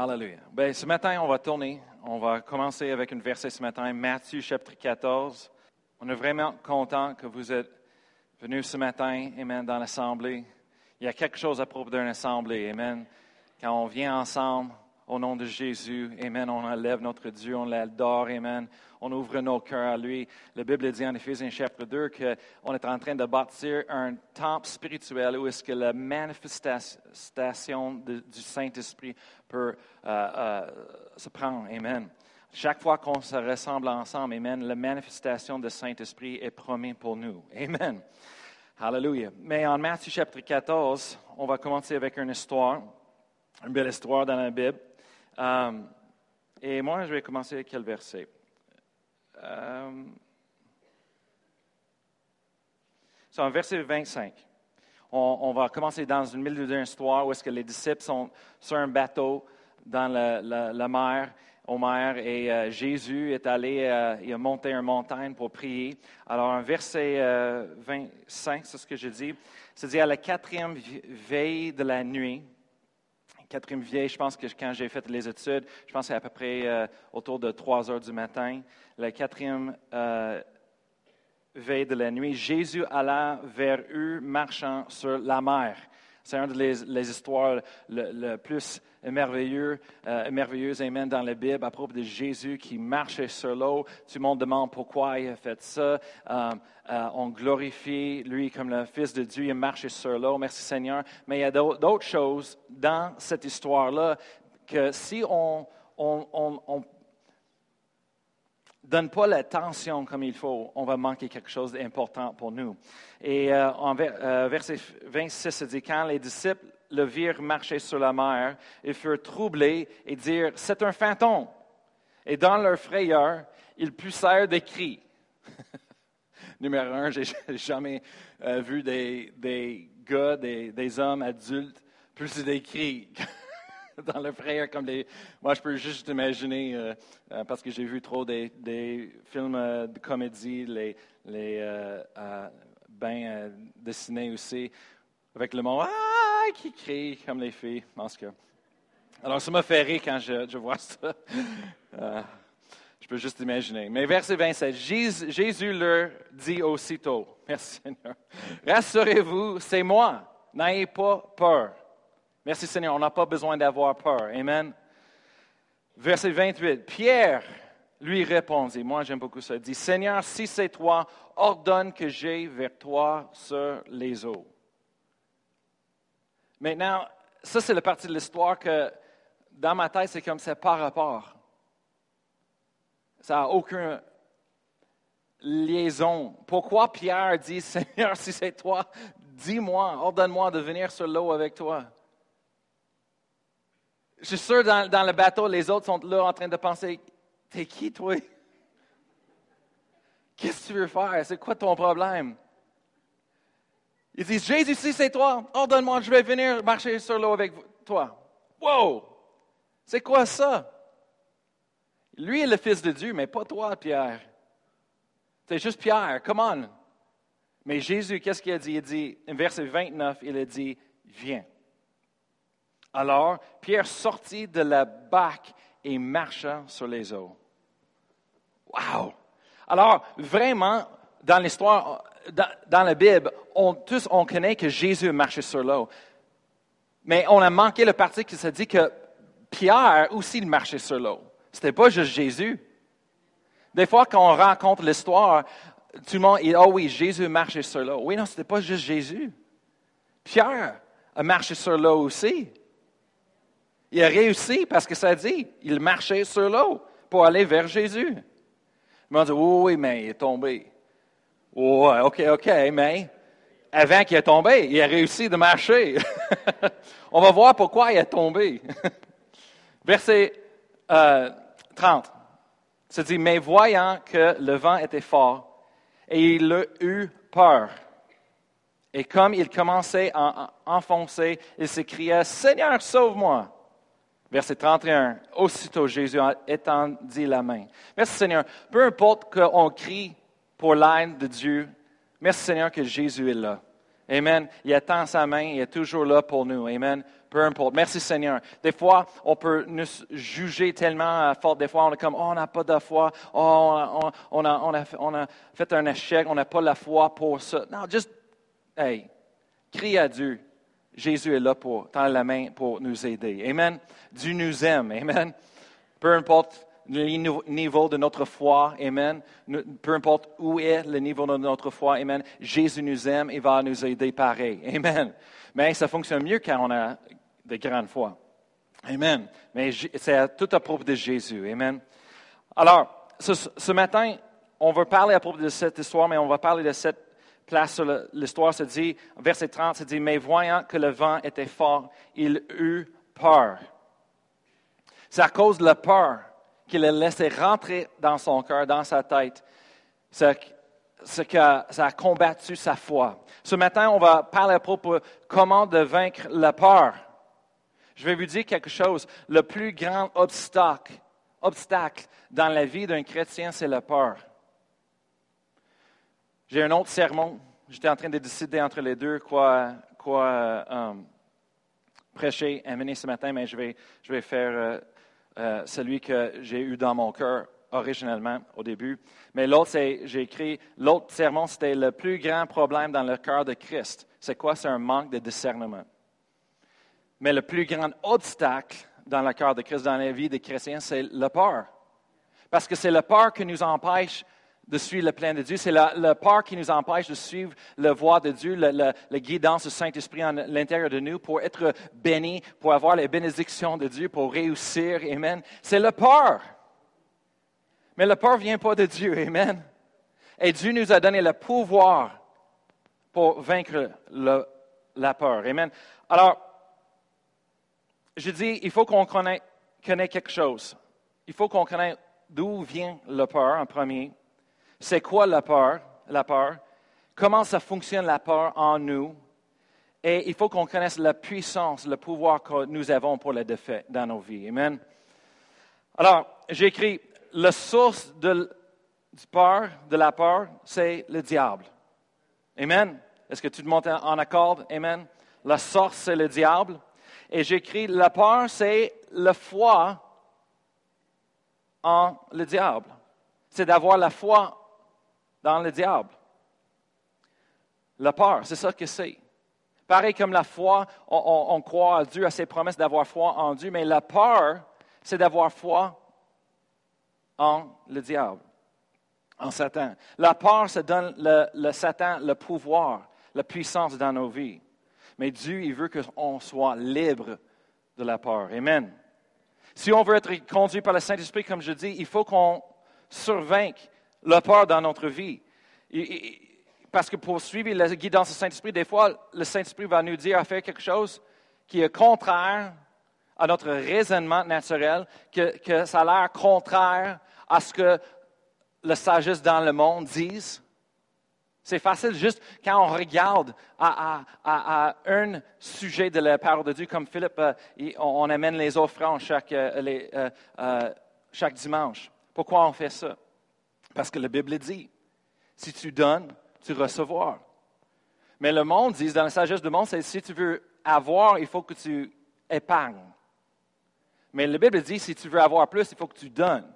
Hallelujah. Ben, ce matin, on va tourner. On va commencer avec un verset ce matin, Matthieu chapitre 14. On est vraiment content que vous êtes venus ce matin, Amen, dans l'assemblée. Il y a quelque chose à propos d'une assemblée, Amen. Quand on vient ensemble, au nom de Jésus, Amen, on enlève notre Dieu, on l'adore, Amen. On ouvre nos cœurs à lui. La Bible dit en Éphésiens chapitre 2 qu'on est en train de bâtir un temple spirituel où est-ce que la manifestation du Saint-Esprit peut euh, euh, se prendre. Amen. Chaque fois qu'on se ressemble ensemble, Amen, la manifestation du Saint-Esprit est promise pour nous. Amen. Hallelujah. Mais en Matthieu chapitre 14, on va commencer avec une histoire, une belle histoire dans la Bible. Euh, et moi, je vais commencer avec quel verset? C'est un verset 25. On, va commencer dans une milieu d'une histoire où est-ce que les disciples sont sur un bateau dans la, mer, au mer, et euh, Jésus est allé, euh, il a monté une montagne pour prier. Alors, un verset 25, c'est ce que je dis, c'est-à-dire à la quatrième veille de la nuit, quatrième vieille, je pense que quand j'ai fait les études, je pense que c'est à peu près euh, autour de 3 heures du matin. La quatrième euh, veille de la nuit, Jésus alla vers eux marchant sur la mer. C'est une des histoires le, plus euh, merveilleuses amen, dans la Bible à propos de Jésus qui marchait sur l'eau. Tout le monde demande pourquoi il a fait ça. Euh, euh, on glorifie lui comme le Fils de Dieu. Il marchait sur l'eau. Merci Seigneur. Mais il y a d'autres choses dans cette histoire-là que si on, on, on donne pas l'attention comme il faut, on va manquer quelque chose d'important pour nous. Et euh, en euh, verset 26, ça dit, quand les disciples le virent marcher sur la mer, ils furent troublés et dirent, c'est un fantôme. Et dans leur frayeur, ils poussèrent des cris. Numéro un, j'ai jamais euh, vu des, des gars, des, des hommes adultes plus des cris dans le frère comme des. Moi, je peux juste imaginer, euh, euh, parce que j'ai vu trop des, films euh, de comédie, les, les bains dessinés aussi, avec le mot Ah qui crie comme les filles. En ce cas. Alors, ça m'a fait rire quand je, vois ça. je peux juste imaginer. Mais verset 27, Jésus, Jésus leur dit aussitôt Merci Seigneur. Rassurez-vous, c'est moi. N'ayez pas peur. Merci Seigneur, on n'a pas besoin d'avoir peur. Amen. Verset 28. Pierre lui répondit, moi j'aime beaucoup ça, il dit, Seigneur, si c'est toi, ordonne que j'aille vers toi sur les eaux. Maintenant, ça c'est la partie de l'histoire que dans ma tête, c'est comme ça par rapport. Ça n'a aucune liaison. Pourquoi Pierre dit, Seigneur, si c'est toi, dis-moi, ordonne-moi de venir sur l'eau avec toi? Je suis sûr, dans, le bateau, les autres sont là en train de penser T'es qui, toi? Qu'est-ce que tu veux faire? C'est quoi ton problème? Ils disent Jésus, si c'est toi, ordonne-moi, je vais venir marcher sur l'eau avec toi. Wow C'est quoi ça? Lui est le Fils de Dieu, mais pas toi, Pierre. C'est juste Pierre, come on. Mais Jésus, qu'est-ce qu'il a dit? Il dit, verset 29, il a dit Viens. Alors, Pierre sortit de la barque et marcha sur les eaux. Wow! Alors, vraiment, dans l'histoire, dans, la Bible, on, tous, on connaît que Jésus marchait sur l'eau. Mais on a manqué le parti qui se dit que Pierre aussi marchait sur l'eau. Ce n'était pas juste Jésus. Des fois, quand on raconte l'histoire, tout le monde dit Oh oui, Jésus marchait sur l'eau. Oui, non, ce n'était pas juste Jésus. Pierre a marché sur l'eau aussi. Il a réussi parce que ça dit, il marchait sur l'eau pour aller vers Jésus. Ils m'ont dit, oui, mais il est tombé. Oui, OK, OK, mais avant qu'il ait tombé, il a réussi de marcher. On va voir pourquoi il est tombé. Verset 30. Euh, ça dit, mais voyant que le vent était fort, et il a eu peur. Et comme il commençait à enfoncer, il s'écria, Seigneur, sauve-moi. Verset 31. Aussitôt Jésus étendit la main. Merci Seigneur. Peu importe qu'on crie pour l'aide de Dieu, merci Seigneur que Jésus est là. Amen. Il attend sa main, il est toujours là pour nous. Amen. Peu importe. Merci Seigneur. Des fois, on peut nous juger tellement fort. Des fois, on est comme, oh, on n'a pas de foi. Oh, on, a, on, a, fait un échec. On n'a pas la foi pour ça. Non, juste, hey, crie à Dieu. Jésus est là pour tendre la main pour nous aider. Amen. Dieu nous aime. Amen. Peu importe le niveau de notre foi, Amen. Peu importe où est le niveau de notre foi, Amen. Jésus nous aime et va nous aider pareil. Amen. Mais ça fonctionne mieux quand on a de grandes foi. Amen. Mais c'est tout à propos de Jésus. Amen. Alors, ce, matin, on va parler à propos de cette histoire, mais on va parler de cette place sur l'histoire. Se dit, verset 30, se dit, mais voyant que le vent était fort, il eut peur. C'est à cause de la peur qu'il a laissé rentrer dans son cœur, dans sa tête, ce, que ça a combattu sa foi. Ce matin, on va parler à propos de comment de vaincre la peur. Je vais vous dire quelque chose. Le plus grand obstacle, obstacle dans la vie d'un chrétien, c'est la peur. J'ai un autre sermon. J'étais en train de décider entre les deux quoi, quoi euh, prêcher, amener ce matin, mais je vais, je vais faire euh, euh, celui que j'ai eu dans mon cœur originellement au début. Mais l'autre, c'est, j'ai écrit, l'autre sermon, c'était le plus grand problème dans le cœur de Christ. C'est quoi? C'est un manque de discernement. Mais le plus grand obstacle dans le cœur de Christ, dans la vie des chrétiens, c'est la peur. Parce que c'est la peur qui nous empêche de suivre le plan de Dieu. C'est la, peur qui nous empêche de suivre la voie de Dieu, le, guidance du Saint-Esprit à l'intérieur de nous pour être bénis, pour avoir les bénédictions de Dieu, pour réussir. Amen. C'est la peur. Mais la peur ne vient pas de Dieu. Amen. Et Dieu nous a donné le pouvoir pour vaincre la peur. Amen. Alors, je dis, il faut qu'on connaisse, quelque chose. Il faut qu'on connaisse d'où vient la peur en premier. C'est quoi la peur? La peur? Comment ça fonctionne la peur en nous? Et il faut qu'on connaisse la puissance, le pouvoir que nous avons pour la défaite dans nos vies. Amen. Alors, j'ai écrit, la source de, peur, de la peur, c'est le diable. Amen. Est-ce que tu te montes en accord? Amen. La source, c'est le diable. Et j'écris, la peur, c'est la foi en le diable. C'est d'avoir la foi dans le diable. La peur, c'est ça que c'est. Pareil comme la foi, on, croit à Dieu, à ses promesses d'avoir foi en Dieu, mais la peur, c'est d'avoir foi en le diable, en Satan. La peur, ça donne le, Satan le pouvoir, la puissance dans nos vies. Mais Dieu, il veut qu'on soit libre de la peur. Amen. Si on veut être conduit par le Saint-Esprit, comme je dis, il faut qu'on survainque la peur dans notre vie. Parce que pour suivre la guidance du Saint-Esprit, des fois, le Saint-Esprit va nous dire à faire quelque chose qui est contraire à notre raisonnement naturel, que, ça a l'air contraire à ce que la sagesse dans le monde dise. C'est facile juste quand on regarde à, un sujet de la parole de Dieu, comme Philippe, euh, on, amène les offrandes euh, euh, chaque dimanche. Pourquoi on fait ça? Parce que la Bible dit, si tu donnes, tu recevras. Mais le monde dit, dans la sagesse du monde, c'est si tu veux avoir, il faut que tu épargnes. Mais la Bible dit, si tu veux avoir plus, il faut que tu donnes.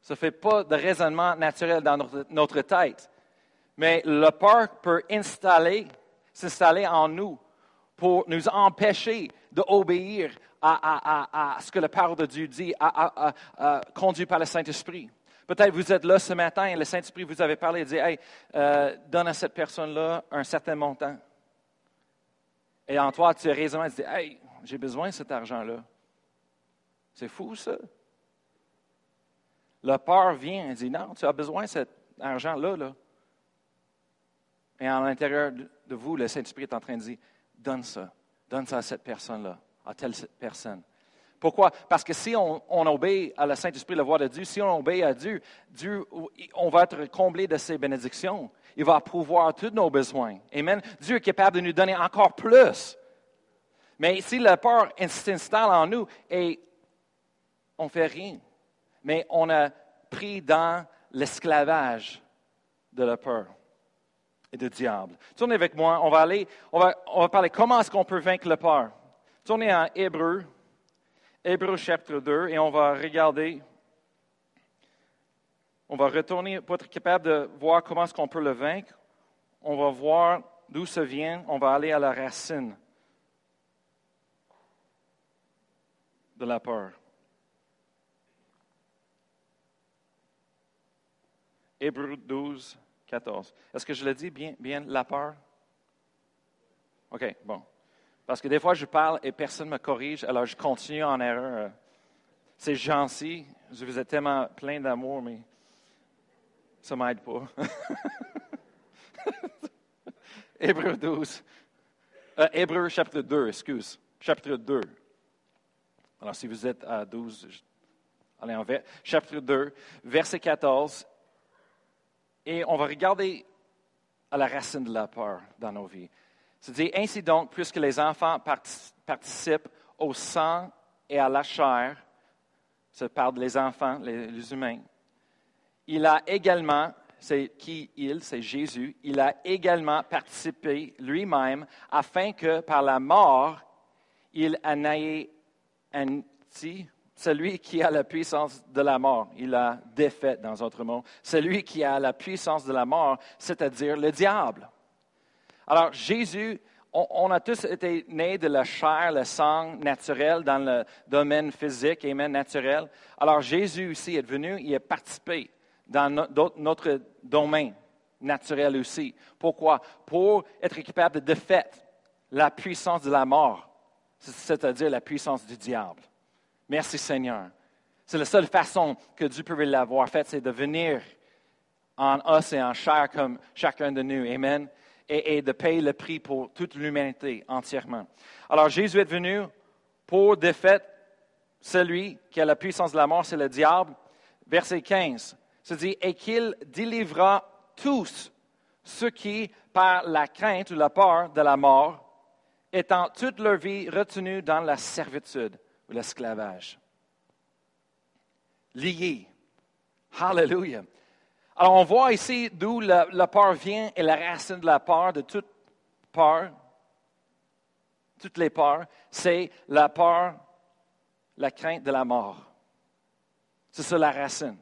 Ça ne fait pas de raisonnement naturel dans notre, tête. Mais le peur peut installer, s'installer en nous pour nous empêcher d'obéir à, à, ce que la parole de Dieu dit, conduit par le Saint-Esprit. Peut-être vous êtes là ce matin et le Saint-Esprit vous avait parlé et dit Hey, euh, donne à cette personne-là un certain montant. Et en toi, tu as raison et tu dis Hey, j'ai besoin de cet argent-là. C'est fou, ça. La peur vient et dit Non, tu as besoin de cet argent-là. Là. Et à l'intérieur de vous, le Saint-Esprit est en train de dire Donne ça. Donne ça à cette personne-là, à telle personne. Pourquoi? Parce que si on, obéit à la Saint-Esprit, la voix de Dieu, si on obéit à Dieu, Dieu, on va être comblé de ses bénédictions. Il va pouvoir tous nos besoins. Amen. Dieu est capable de nous donner encore plus. Mais si la peur s'installe en nous et on ne fait rien, mais on a pris dans l'esclavage de la peur. et de diable. Tournez avec moi, on va aller, on va, on va parler comment est-ce qu'on peut vaincre le peur. Tournez en Hébreu, Hébreu chapitre 2, et on va regarder, on va retourner pour être capable de voir comment est-ce qu'on peut le vaincre. On va voir d'où ça vient, on va aller à la racine de la peur. Hébreu 12, 14. Est-ce que je le dis bien, bien, la peur? OK, bon. Parce que des fois, je parle et personne ne me corrige, alors je continue en erreur. C'est gentil, je vous ai tellement plein d'amour, mais ça ne m'aide pas. Hébreu 12. Euh, Hébreu chapitre 2, excuse. Chapitre 2. Alors, si vous êtes à 12, allez en vers. Chapitre 2, verset 14. Et on va regarder à la racine de la peur dans nos vies. C'est-à-dire, ainsi donc, puisque les enfants participent au sang et à la chair, ça parle des enfants, les, humains, il a également, c'est qui il, c'est Jésus, il a également participé lui-même afin que par la mort, il un celui qui a la puissance de la mort, il a défait, dans d'autres mots, celui qui a la puissance de la mort, c'est-à-dire le diable. Alors, Jésus, on, a tous été nés de la chair, le sang naturel dans le domaine physique, même naturel. Alors, Jésus aussi est venu, il a participé dans notre domaine naturel aussi. Pourquoi? Pour être capable de défaire la puissance de la mort, c'est-à-dire la puissance du diable. Merci Seigneur. C'est la seule façon que Dieu pouvait l'avoir faite, c'est de venir en os et en chair comme chacun de nous. Amen. Et, de payer le prix pour toute l'humanité entièrement. Alors Jésus est venu pour défaire celui qui a la puissance de la mort, c'est le diable. Verset 15, se dit, et qu'il délivrera tous ceux qui, par la crainte ou la peur de la mort, étant toute leur vie retenus dans la servitude ou l'esclavage. Liés. Hallelujah. Alors, on voit ici d'où la, peur vient et la racine de la peur, de toute peur, toutes les peurs, c'est la peur, la crainte de la mort. C'est ça la racine.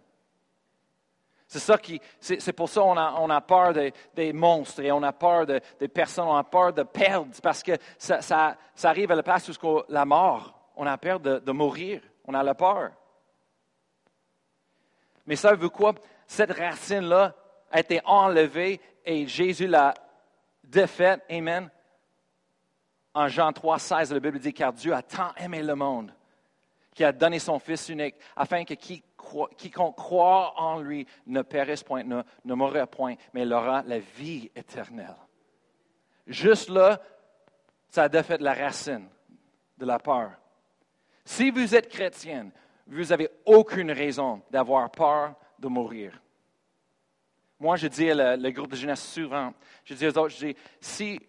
C'est ça qui, c'est pour ça qu'on a, a peur des, monstres et on a peur des personnes, on a peur de perdre parce que ça, arrive à la place jusqu'à la mort on a peur de, mourir, on a la peur. Mais ça veut quoi? Cette racine-là a été enlevée et Jésus l'a défaite. Amen. En Jean 3, 16, la Bible dit car Dieu a tant aimé le monde qu'il a donné son Fils unique afin que quiconque croit en lui ne périsse point, ne, ne mourra point, mais il aura la vie éternelle. Juste là, ça a défait la racine de la peur. Si vous êtes chrétienne, vous n'avez aucune raison d'avoir peur de mourir. Moi, je dis à le, groupe de jeunesse souvent, je dis aux autres, je dis, si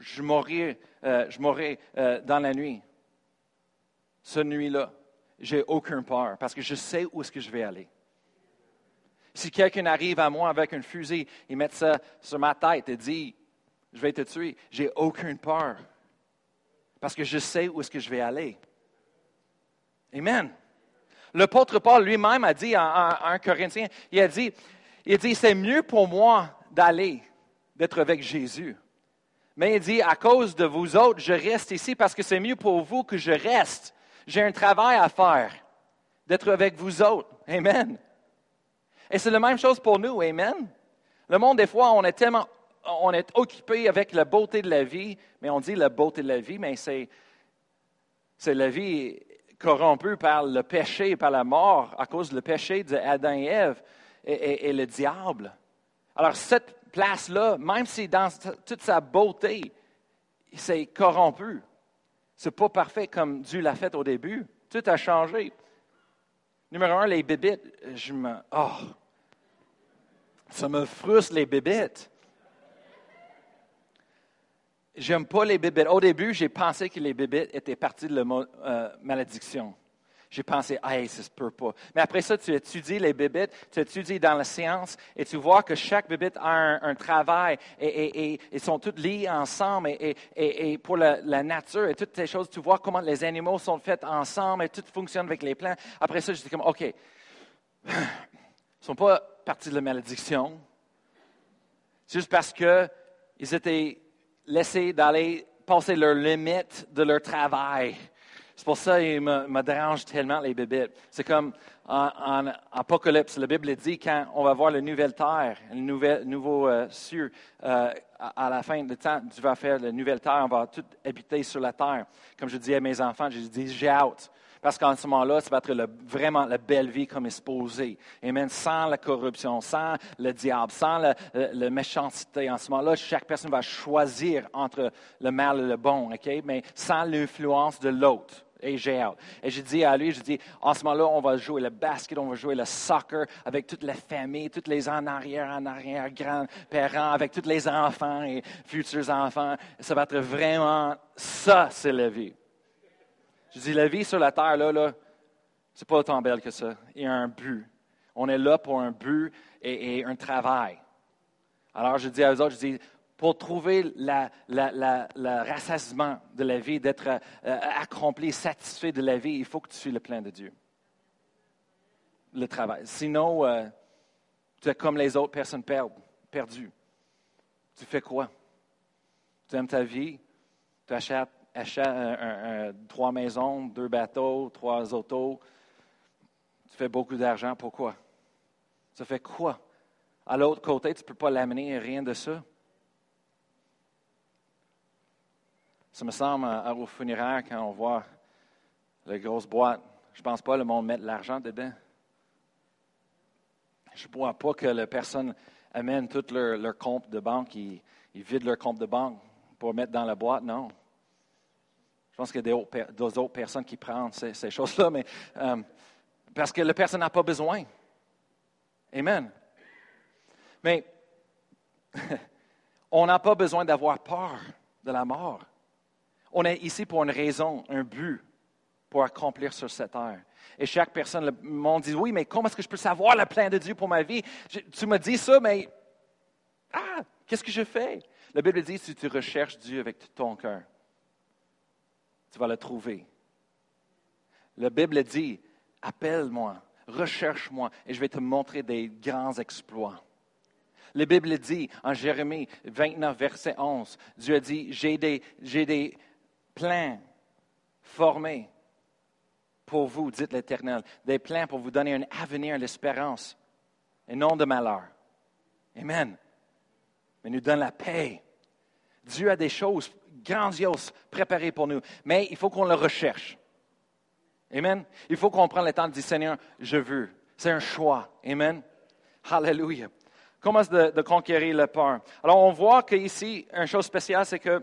je, mourrais, euh, je euh, dans la nuit, cette nuit-là, j'ai aucune peur parce que je sais où est-ce que je vais aller. Si quelqu'un arrive à moi avec un fusil et met ça sur ma tête et dit, je vais te tuer, j'ai aucune peur parce que je sais où est-ce que je vais aller. Amen. L'apôtre Paul lui-même a dit en, un Corinthien, il a dit, il dit, c'est mieux pour moi d'aller, d'être avec Jésus. Mais il dit, à cause de vous autres, je reste ici parce que c'est mieux pour vous que je reste. J'ai un travail à faire, d'être avec vous autres. Amen. Et c'est la même chose pour nous. Amen. Le monde, des fois, on est tellement, on est occupé avec la beauté de la vie, mais on dit la beauté de la vie, mais c'est, c'est la vie corrompu par le péché par la mort à cause du péché d'Adam et Ève et, le diable. Alors cette place-là, même si dans toute sa beauté, c'est corrompu, c'est pas parfait comme Dieu l'a fait au début. Tout a changé. Numéro un, les bébites. Je me, oh, ça me frustre les bébites. J'aime pas les bébites. Au début, j'ai pensé que les bébites étaient partie de la euh, malédiction. J'ai pensé, hey, ça se peut pas. Mais après ça, tu étudies les bébites, tu étudies dans la science et tu vois que chaque bébite a un, travail et, ils sont tous liés ensemble et, pour la, nature et toutes ces choses, tu vois comment les animaux sont faits ensemble et tout fonctionne avec les plants. Après ça, j'étais comme, OK, ils sont pas partis de la malédiction. Juste parce qu'ils étaient laissés d'aller passer leurs limites de leur travail. C'est pour ça qu'il me, me, dérange tellement les bébites. C'est comme en, Apocalypse, la Bible dit quand on va voir la nouvelle terre, le nouvel, nouveau euh, cieux, euh, à, la fin du temps, tu vas faire la nouvelle terre, on va tout habiter sur la terre. Comme je dis à mes enfants, je dis j'ai hâte. Parce qu'en ce moment-là, ça va être vraiment la belle vie comme est Amen. Sans la corruption, sans le diable, sans la, méchanceté. En ce moment-là, chaque personne va choisir entre le mal et le bon, OK? Mais sans l'influence de l'autre. Et j'ai hâte. Et je dis à lui, je dis, en ce moment-là, on va jouer le basket, on va jouer le soccer avec toute la famille, toutes les en arrière, en arrière, grands-parents, avec tous les enfants et futurs enfants. Ça va être vraiment ça, c'est la vie. Je dis, la vie sur la terre, là, là c'est pas autant belle que ça. Il y a un but. On est là pour un but et, un travail. Alors, je dis à eux autres, je dis, pour trouver le rassasiement de la vie, d'être euh, accompli, satisfait de la vie, il faut que tu suives le plein de Dieu. Le travail. Sinon, euh, tu es comme les autres personnes perdues. Tu fais quoi? Tu aimes ta vie, tu achètes? Achètes trois maisons, deux bateaux, trois autos. Tu fais beaucoup d'argent. Pourquoi? Ça fait quoi? À l'autre côté, tu ne peux pas l'amener rien de ça. Ça me semble au funéraire quand on voit les grosses boîtes. Je ne pense pas le monde met de l'argent dedans. Je ne vois pas que les personnes amènent tout leur, compte de banque, ils, ils vident leur compte de banque pour mettre dans la boîte. Non. Je pense qu'il y a d'autres personnes qui prennent ces, choses-là, mais euh, parce que la personne n'a pas besoin. Amen. Mais on n'a pas besoin d'avoir peur de la mort. On est ici pour une raison, un but pour accomplir sur cette terre. Et chaque personne, le monde dit, oui, mais comment est-ce que je peux savoir le plan de Dieu pour ma vie? tu me dis ça, mais ah, qu'est-ce que je fais? La Bible dit, si tu recherches Dieu avec tout ton cœur, tu vas le trouver. La Bible dit, appelle-moi, recherche-moi, et je vais te montrer des grands exploits. La Bible dit en Jérémie 29, verset 11, Dieu a dit, j'ai des, des plans formés pour vous, dit l'Éternel, des plans pour vous donner un avenir, l'espérance, et non de malheur. Amen. Mais nous donne la paix. Dieu a des choses grandiose préparé pour nous. Mais il faut qu'on le recherche. Amen. Il faut qu'on prenne le temps de dire, Seigneur, je veux. C'est un choix. Amen. Hallelujah. Comment de, de conquérir le peur? Alors, on voit qu'ici, une chose spéciale, c'est que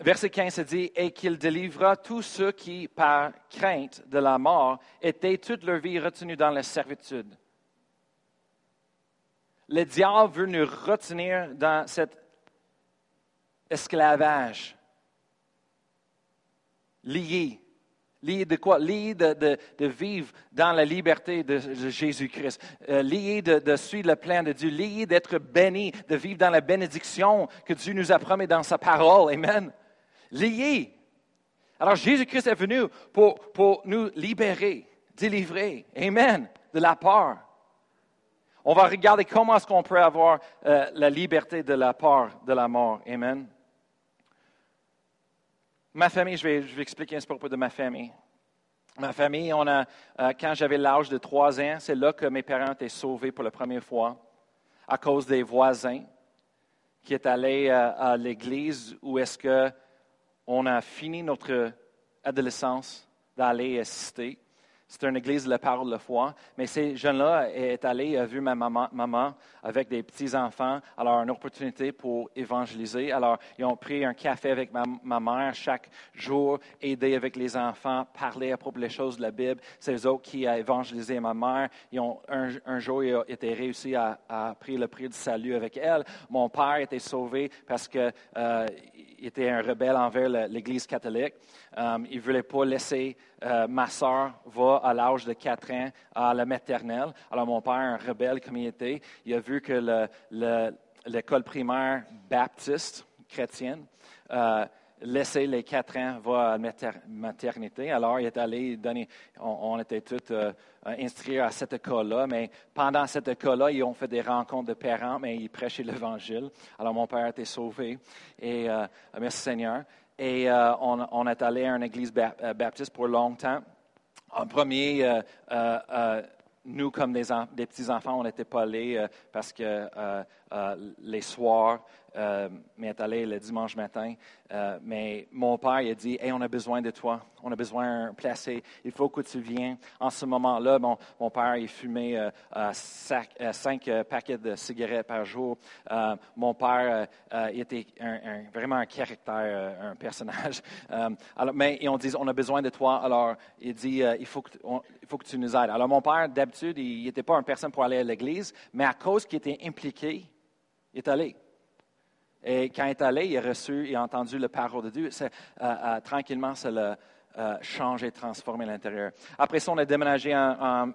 verset 15 se dit, et qu'il délivra tous ceux qui, par crainte de la mort, étaient toute leur vie retenus dans la servitude. Le diable veut nous retenir dans cette esclavage. Lié. Lié de quoi? Lié de, vivre dans la liberté de, Jésus-Christ. Euh, lié de, suivre le plan de Dieu. Lié d'être béni, de vivre dans la bénédiction que Dieu nous a promis dans sa parole. Amen. Lié. Alors Jésus-Christ est venu pour, nous libérer, délivrer. Amen. De la peur. On va regarder comment est-ce qu'on peut avoir euh, la liberté de la peur de la mort. Amen. Ma famille, je vais, expliquer un peu de ma famille. Ma famille, on a, euh, quand j'avais l'âge de trois ans, c'est là que mes parents étaient sauvés pour la première fois à cause des voisins qui est allé euh, à l'église où est-ce qu'on a fini notre adolescence d'aller assister. C'est une église de la parole de foi. Mais ces jeunes-là est allé, a vu ma maman, maman avec des petits-enfants. Alors, une opportunité pour évangéliser. Alors, ils ont pris un café avec ma, mère chaque jour, aidé avec les enfants, parler à propos des choses de la Bible. C'est eux autres qui ont évangélisé ma mère. Ils ont, un, jour, ils ont été réussi à, à le prix du salut avec elle. Mon père était sauvé parce que euh, il était un rebelle envers l'Église catholique. Um, il ne voulait pas laisser euh, ma soeur va à l'âge de 4 ans à la maternelle. Alors mon père, un rebelle comme il était, il a vu que l'école primaire baptiste chrétienne euh, laisser les quatre ans va à la maternité. Alors, il est allé on, était tous euh, instruits à cette école-là, mais pendant cette école-là, ils ont fait des rencontres de parents, mais ils prêchaient l'Évangile. Alors, mon père a été sauvé, et euh, merci Seigneur. Et euh, on, est allé à une église baptiste pour longtemps. En premier, nous, comme des, des petits-enfants, on n'était pas allés parce que les soirs, euh, mais allé le dimanche matin. Euh, mais mon père il a dit Hey, on a besoin de toi, on a besoin de placer, il faut que tu viennes. En ce moment-là, mon, père il fumait euh, cinq paquets de cigarettes par jour. mon père il était vraiment un caractère, un personnage. mais ils ont dit On a besoin de toi. Alors, il dit il, faut que, il faut que tu nous aides. Alors, mon père, d'habitude, il n'était pas une personne pour aller à l'église, mais à cause qu'il était impliqué, il est allé. Et quand il est allé, il a reçu et entendu la parole de Dieu. Euh, euh, tranquillement, ça l'a euh, changé, transformé l'intérieur. Après ça, on a déménagé en,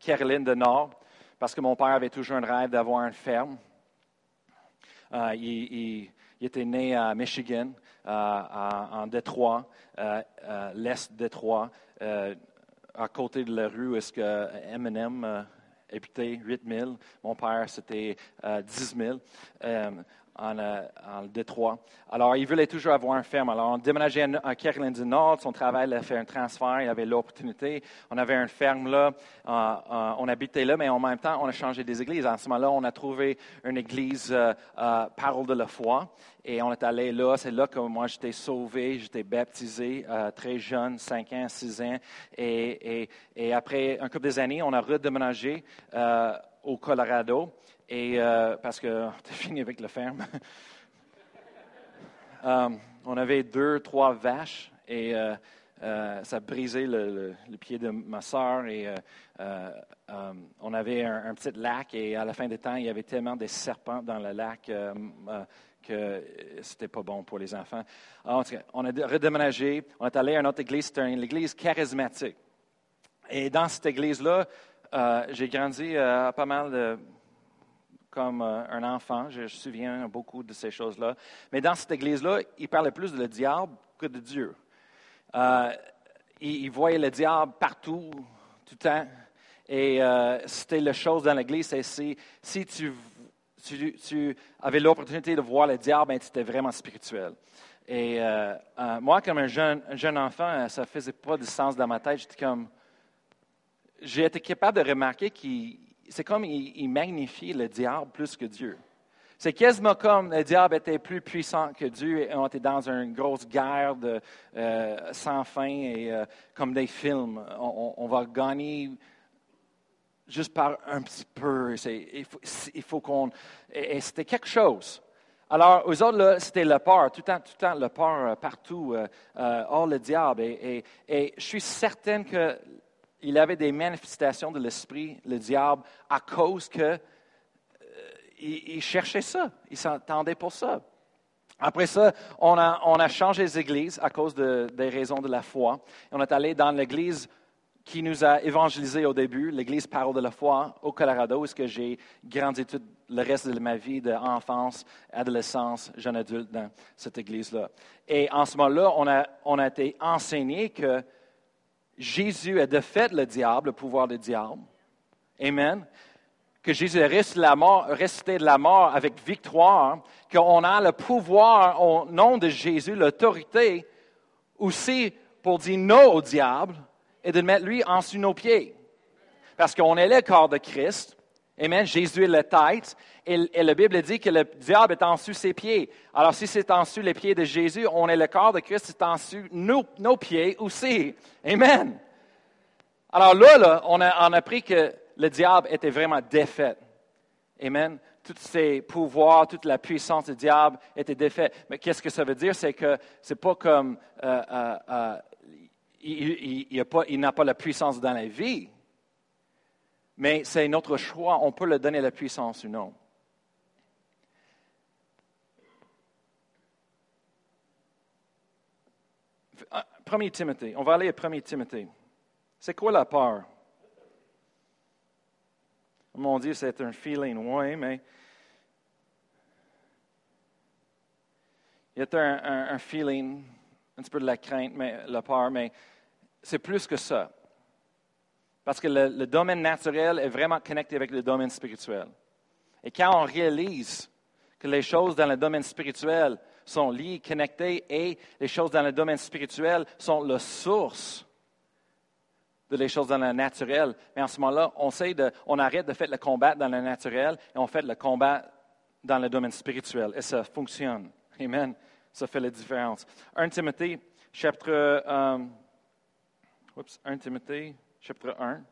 Caroline du Nord parce que mon père avait toujours un rêve d'avoir une ferme. Il, était né à Michigan, en Détroit, l'est de Détroit, à côté de la rue où est-ce que Eminem habitait 8 000. Mon père, c'était 10 000 en, euh, en, Détroit. Alors, il voulait toujours avoir une ferme. Alors, on déménageait à Caroline du Nord. Son travail a fait un transfert. Il avait l'opportunité. On avait une ferme là. Euh, euh, on habitait là, mais en même temps, on a changé des églises. En ce moment-là, on a trouvé une église Parole de la foi. Et on est allé là. C'est là que moi, j'étais sauvé. J'étais baptisé très jeune, 5 ans, 6 ans. Et, et, et après un couple d'années, on a redéménagé au Colorado. Et euh, parce qu'on était fini avec la ferme. Euh, on avait deux, trois vaches et euh, ça brisait le, le, pied de ma soeur. Et on avait un, petit lac et à la fin du temps, il y avait tellement de serpents dans le lac que c'était pas bon pour les enfants. Alors, on a redéménagé, on est allé à une autre église, c'était une église charismatique. Et dans cette église-là, j'ai grandi à pas mal de comme euh, un enfant. Je, me souviens beaucoup de ces choses-là. Mais dans cette église-là, il parlait plus de le diable que de Dieu. Euh, il, voyait le diable partout, tout le temps. Et euh, c'était la chose dans l'église, c'est si, tu, avais l'opportunité de voir le diable, ben, tu étais vraiment spirituel. Et moi, comme un jeune, un jeune enfant, ça ne faisait pas de sens dans ma tête. J'étais comme. J'ai été capable de remarquer qu'il c'est comme il, magnifie le diable plus que Dieu. C'est quasiment comme le diable était plus puissant que Dieu et on était dans une grosse guerre euh, sans fin et euh, comme des films. On, va gagner juste par un petit peu. il faut, qu'on. Et, c'était quelque chose. Alors, aux autres, c'était le peur, tout le temps, le peur euh, partout. oh, le diable. et, je suis certaine que il avait des manifestations de l'esprit, le diable, à cause que euh, il, cherchait ça, il s'entendait pour ça. Après ça, on a, changé les églises à cause des raisons de la foi. On est allé dans l'église qui nous a évangélisé au début, l'église Parole de la foi au Colorado, où j'ai grandi tout le reste de ma vie, d'enfance, adolescence, jeune adulte dans cette église-là. Et en ce moment-là, on a été enseigné que Jésus a défait le diable, le pouvoir du diable. Amen. Que Jésus mort, resté de la mort avec victoire, qu'on a le pouvoir au nom de Jésus, l'autorité, aussi pour dire non au diable et de mettre lui en sous nos pieds. Parce qu'on est le corps de Christ. Amen. Jésus est la tête. Et, la Bible dit que le diable est en ses pieds. Alors, si c'est en dessous les pieds de Jésus, on est le corps de Christ, c'est en dessous nos, pieds aussi. Amen. Alors là, on, a, appris que le diable était vraiment défait. Amen. Tous ses pouvoirs, toute la puissance du diable était défaite. Mais qu'est-ce que ça veut dire? C'est que c'est pas comme euh, euh, euh, il n'a pas la puissance dans la vie, mais c'est notre choix. On peut lui donner la puissance ou non. 1 Timothée. On va aller à 1 Timothée. C'est quoi la peur? Mon Dieu, c'est un feeling, oui, mais il y a un, un, feeling, un petit peu de la crainte, mais la peur, mais c'est plus que ça. Parce que le, domaine naturel est vraiment connecté avec le domaine spirituel. Et quand on réalise que les choses dans le domaine spirituel sont liées, connectées, et les choses dans le domaine spirituel sont la source de les choses dans le naturel, mais en ce moment-là, on, arrête de faire le combat dans le naturel et on fait le combat dans le domaine spirituel. Et ça fonctionne. Amen. Ça fait la différence. 1 Timothée, chapitre, euh, 1 Timothée, chapitre 1.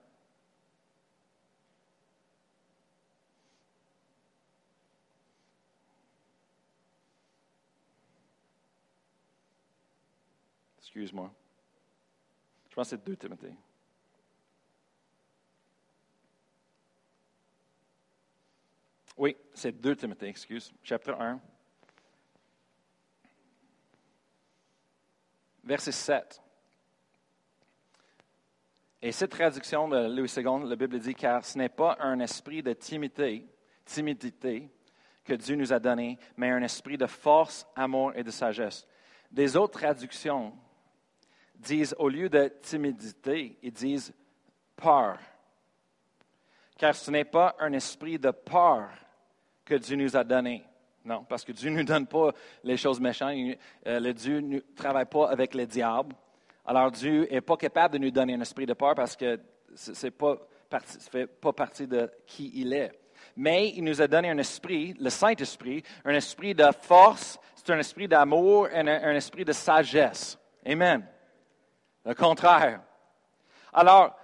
Excuse-moi. Je pense que c'est 2 Timothée. Oui, c'est 2 Timothée, excuse, chapitre 1. Verset 7. Et cette traduction de Louis II, la Bible dit, car ce n'est pas un esprit de timidité, timidité que Dieu nous a donné, mais un esprit de force, amour et de sagesse. Des autres traductions disent, au lieu de timidité, ils disent peur. Car ce n'est pas un esprit de peur que Dieu nous a donné. Non, parce que Dieu ne nous donne pas les choses méchantes. Euh, le Dieu ne travaille pas avec le diable. Alors Dieu n'est pas capable de nous donner un esprit de peur parce que ce ne fait pas partie de qui il est. Mais il nous a donné un esprit, le Saint-Esprit, un esprit de force, c'est un esprit d'amour et un, esprit de sagesse. Amen. Le contraire. Alors,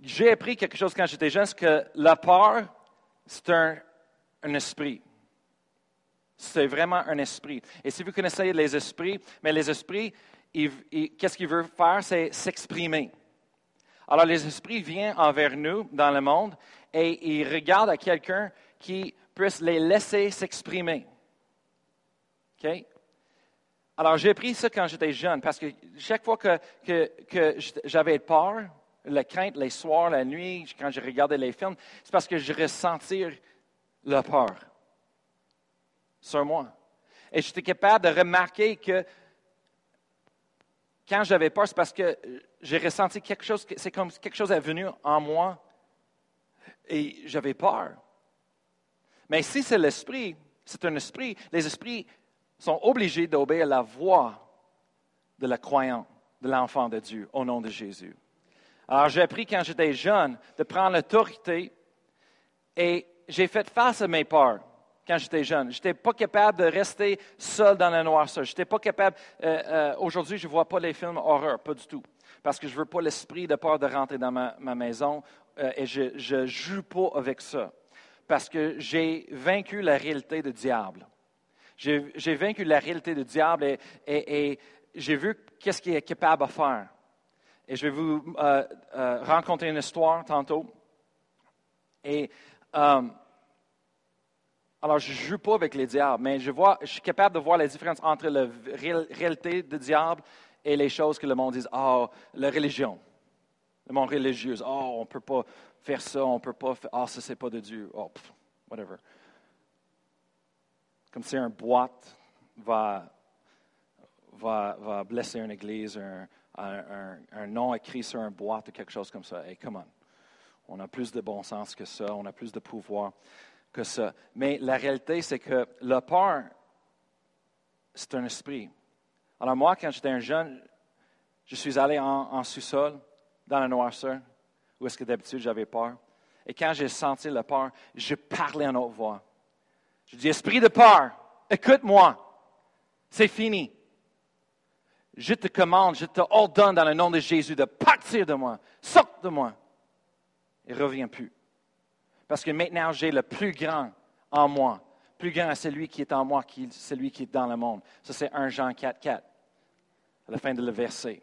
j'ai appris quelque chose quand j'étais jeune, c'est que la peur, c'est un esprit. C'est vraiment un esprit. Et si vous connaissez les esprits, mais les esprits, qu'est-ce qu'ils veulent faire? C'est s'exprimer. Alors, les esprits viennent envers nous dans le monde et ils regardent à quelqu'un qui puisse les laisser s'exprimer. OK? Alors, j'ai appris ça quand j'étais jeune parce que chaque fois que, que, que j'avais peur, la crainte, les soirs, la nuit, quand je regardais les films, c'est parce que je ressentais la peur sur moi. Et j'étais capable de remarquer que quand j'avais peur, c'est parce que j'ai ressenti quelque chose, c'est comme quelque chose est venu en moi et j'avais peur. Mais si c'est l'esprit, c'est un esprit, les esprits sont obligés d'obéir à la voix de la croyante, de l'enfant de Dieu, au nom de Jésus. Alors j'ai appris quand j'étais jeune de prendre l'autorité et j'ai fait face à mes peurs quand j'étais jeune. Je n'étais pas capable de rester seul dans la noirceur. Je n'étais pas capable. Euh, euh, aujourd'hui, je ne vois pas les films horreur, pas du tout. Parce que je ne veux pas l'esprit de peur de rentrer dans ma, maison euh, et je ne joue pas avec ça. Parce que j'ai vaincu la réalité du diable. J'ai vaincu la réalité du diable et, j'ai vu qu'est-ce qu'il est capable de faire. Et je vais vous raconter une histoire tantôt. Et alors, je ne joue pas avec les diables, mais je, vois, je suis capable de voir la différence entre la réalité du diable et les choses que le monde dit, oh, la religion, le monde religieux, oh, on ne peut pas faire ça, on ne peut pas faire, oh, ça, c'est pas de Dieu, oh, whatever. Comme si un boîte va, va, va blesser une église, un, un, un, nom écrit sur un boîte ou quelque chose comme ça. Hey, come on. On a plus de bon sens que ça, on a plus de pouvoir que ça. Mais la réalité, c'est que le peur, c'est un esprit. Alors moi, quand j'étais un jeune, je suis allé en, sous-sol, dans la noirceur, où est-ce que d'habitude j'avais peur. Et quand j'ai senti la peur, je parlais en haute voix. Je dis, esprit de peur, écoute-moi, c'est fini. Je te commande, je te ordonne dans le nom de Jésus de partir de moi, sors de moi et reviens plus. Parce que maintenant, j'ai le plus grand en moi. Plus grand, c'est celui qui est en moi, qui celui qui est dans le monde. Ça, c'est 1 Jean 4, 4, à la fin de le verset.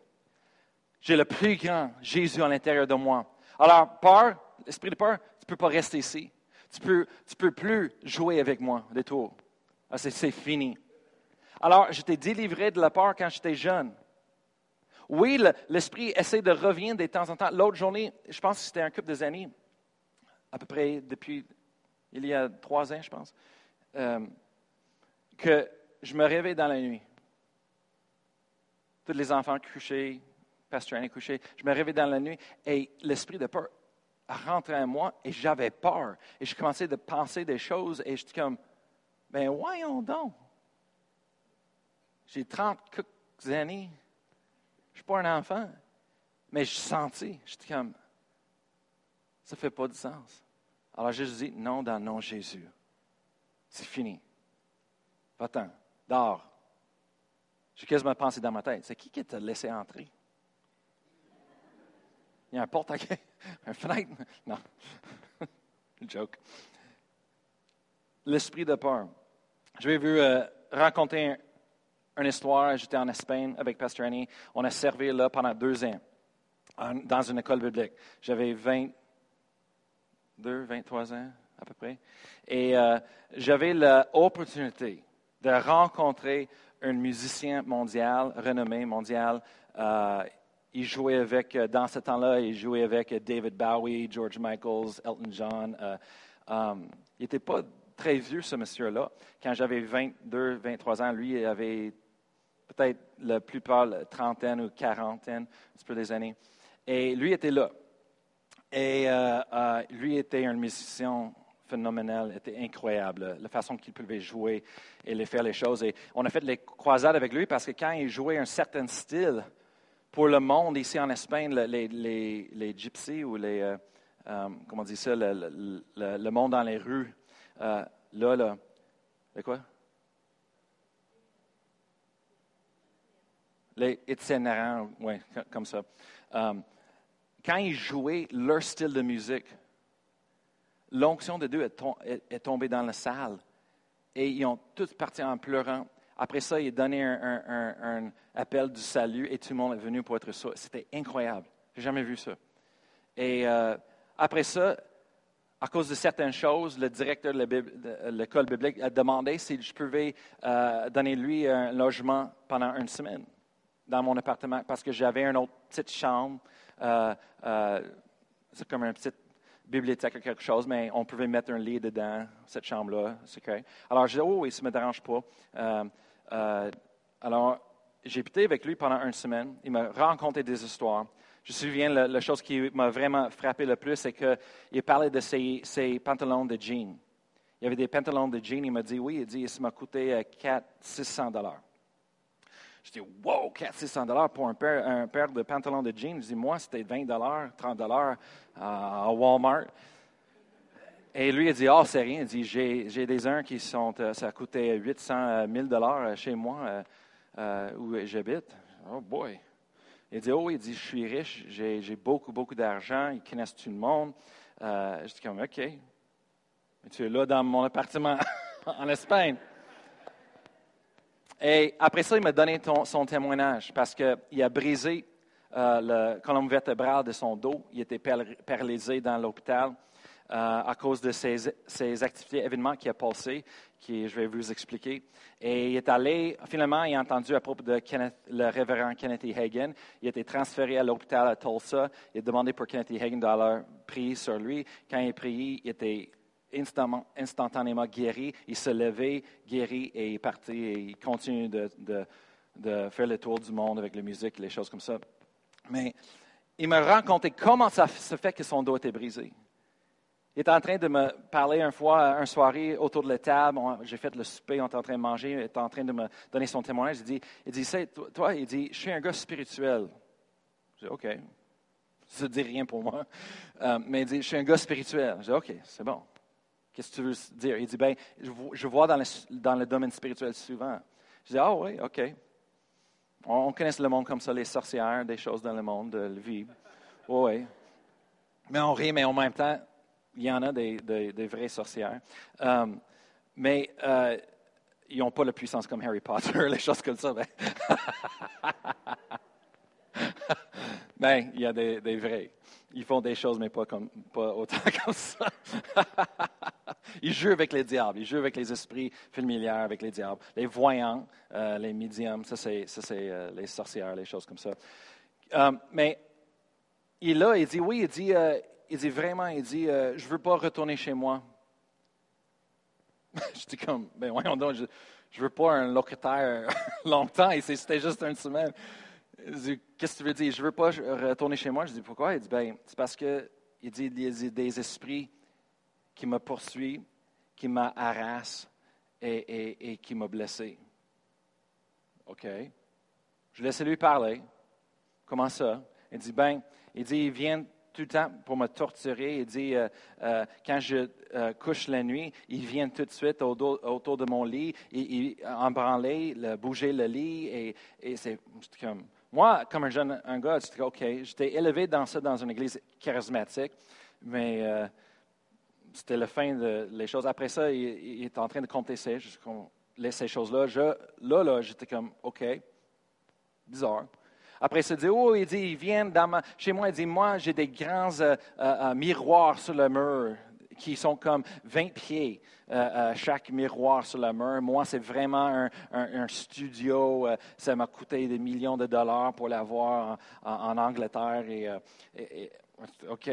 J'ai le plus grand Jésus à l'intérieur de moi. Alors, peur, l'esprit de peur, tu ne peux pas rester ici. Tu ne peux, plus jouer avec moi des tours. Ah, c'est fini. Alors, je t'ai délivré de la peur quand j'étais jeune. Oui, le- l'esprit essaie de revenir de temps en temps. L'autre journée, je pense que c'était un couple années, à peu près depuis, il y a trois ans, je pense, euh, que je me réveille dans la nuit. Tous les enfants couchés, Pasteur Annie couché, je me réveille dans la nuit et l'esprit de peur rentrait en moi et j'avais peur. Et je commençais de penser des choses et j'étais comme, ben voyons donc. J'ai 30 quelques années. Je ne suis pas un enfant. Mais je sentais, j'étais comme, ça ne fait pas de sens. Alors Jésus dit, non, dans le nom de Jésus. C'est fini. Va-t'en, dors. J'ai quasiment pensé dans ma tête, c'est qui qui t'a laissé entrer? Il y a un porte un fenêtre? Non. Joke. L'esprit de peur. Je vais vous euh, raconter un- une histoire. J'étais en Espagne avec Pasteur Annie. On a servi là pendant deux ans dans une école biblique. J'avais 22, 23 ans à peu près. Et euh, j'avais l'opportunité de rencontrer un musicien mondial, renommé mondial. Euh, il jouait avec, euh, dans ce temps-là, il jouait avec David Bowie, George Michaels, Elton John. Um, il n'était pas très vieux, ce monsieur-là. Quand j'avais 22, 23 ans, lui, avait peut-être la plupart, la trentaine ou quarantaine, un petit peu des années. Et lui était là. Et euh, euh, lui était un musicien phénoménal, était incroyable, la façon qu'il pouvait jouer et les faire les choses. Et on a fait les croisades avec lui parce que quand il jouait un certain style, pour le monde ici en Espagne, le- les, les, les gypsies ou les, euh, comment on dit ça, le, le- le- monde dans les rues, là, là, les quoi? Les itinérants, oui, comme ça. Quand ils jouaient leur style de musique, l'onction de Dieu est, tom- est- est tombée dans la salle et ils ont tous parti en pleurant. Après ça, il a donné un, appel du salut et tout le monde est venu pour être ça. C'était incroyable. J'ai jamais vu ça. Et euh, après ça, à cause de certaines choses, le directeur de de l'école biblique a demandé si je pouvais euh, donner lui un logement pendant une semaine dans mon appartement parce que j'avais une autre petite chambre. Euh, euh, c'est comme une petite bibliothèque ou quelque chose, mais on pouvait mettre un lit dedans, cette chambre-là. correct. Alors, je disais, oh oui, ça ne me dérange pas. Euh, alors, j'ai habité avec lui pendant une semaine. Il m'a raconté des histoires. Je me souviens, la, chose qui m'a vraiment frappé le plus, c'est qu'il parlait de ses, pantalons de jeans. Il y avait des pantalons de jeans. Il m'a dit, oui, il dit, ça m'a coûté 4 600 dollars. Je dis, wow, 4 600 dollars pour un paire, de pantalons de jeans. Je dis, moi, c'était 20 dollars, 30 dollars à Walmart. Et lui, il dit, oh, c'est rien. Il dit, j'ai, des uns qui sont, euh, ça a coûté 800 000 dollars chez moi, euh, euh, où j'habite. Oh boy. Il dit, oh, il dit, je suis riche, j'ai, beaucoup, beaucoup d'argent, ils connaissent tout le monde. Euh, je dis comme, OK. Mais tu es là dans mon appartement en Espagne. Et après ça, il m'a donné son témoignage parce qu'il a brisé euh, le colonne vertébrale de son dos. Il était par- paralysé dans l'hôpital euh, à cause de ses, ses activités, événements qu'il a passés, qui je vais vous expliquer. Et il est allé, finalement, il a entendu à propos de le révérend Kenneth E. Hagan. Il a été transféré à l'hôpital à Tulsa. Il a demandé pour Kenneth E. Hagan d'aller prier sur lui. Quand il a prié, il était instantanément, guéri. Il se levait, guéri, et il est parti. Et il continue de, faire le tour du monde avec la musique les choses comme ça. Mais il m'a raconté comment ça se fait que son dos était brisé. Il était en train de me parler une fois, une soirée, autour de la table. J'ai fait le souper, on était en train de manger. Il était en train de me donner son témoignage. Il dit, il dit, toi, toi, il dit, je suis un gars spirituel. Je dis, OK. Ça ne dit rien pour moi. Euh, mais il dit, je suis un gars spirituel. Je dis, OK, c'est bon. Qu'est-ce que tu veux dire? Il dit, ben, je, vo- je vois dans le, domaine spirituel souvent. Je dis, ah oui, OK. On, on connaît le monde comme ça, les sorcières, des choses dans le monde, de la vie. Oui. Mais on rit, mais en même temps, il y en a des vraies sorcières. Euh, mais euh, ils n'ont pas la puissance comme Harry Potter, les choses comme ça. Ben, Ben, il y a des, des vrais. Ils font des choses, mais pas, comme, pas autant comme ça. ils jouent avec les diables, ils jouent avec les esprits familiers, avec les diables. Les voyants, euh, les médiums, ça c'est, euh, les sorcières, les choses comme ça. Euh, mais il là, il dit, oui, il dit, euh, il dit vraiment, il dit, je ne veux pas retourner chez moi. je dis comme, ben voyons donc, je ne veux pas un locataire longtemps, et c'était juste une semaine. Qu'est-ce que tu veux dire? Je ne veux pas retourner chez moi. Je dis, pourquoi? Il dit, ben, c'est parce que, il dit, il y a des esprits qui me poursuivent, qui me harassent et, et qui m'ont blessé. OK. Je laisse lui parler. Comment ça? Il dit, ben, il dit, il vient tout le temps pour me torturer. Il dit, euh, euh, quand je euh, couche la nuit, il vient tout de suite autour, de mon lit, il, le, bouger le lit. Et c'est comme, moi, comme un jeune un gars, j'étais OK, j'étais élevé dans ça dans une église charismatique, mais c'était la fin de les choses. Après ça, il, il est en train de compter ces, ces choses-là. là, là, j'étais comme OK, bizarre. Après, il se dit, oh, il dit, ils viennent chez moi. Il dit, moi, j'ai des grands euh, euh, euh, miroirs sur le mur qui sont comme 20 pieds, chaque miroir sur le mur. Moi, c'est vraiment un, studio. ça m'a coûté des millions de dollars pour l'avoir en, Angleterre. Et, OK.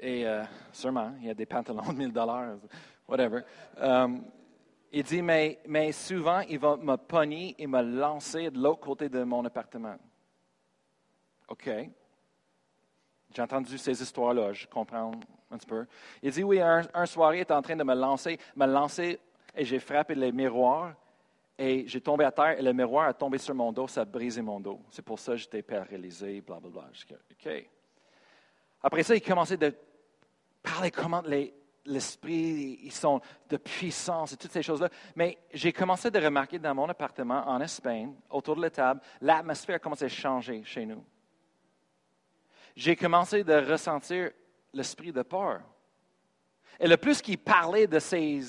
Et sûrement, il y a des pantalons de 1000 dollars, whatever. il dit, mais, mais souvent, il va me pogner et me lancer de l'autre côté de mon appartement. OK. J'ai entendu ces histoires-là, je comprends un petit peu. Il dit, oui, un, soir, il est en train de me lancer, me lancer, et j'ai frappé les miroirs, et j'ai tombé à terre, et le miroir a tombé sur mon dos, ça a brisé mon dos. C'est pour ça que j'étais paralysé, blablabla. OK. Après ça, il commençait de parler comment l'esprit, ils sont de puissance et toutes ces choses-là. Mais j'ai commencé de remarquer dans mon appartement en Espagne, autour de la table, l'atmosphère commençait à changer chez nous j'ai commencé de ressentir l'esprit de peur. Et le plus qu'il parlait de ses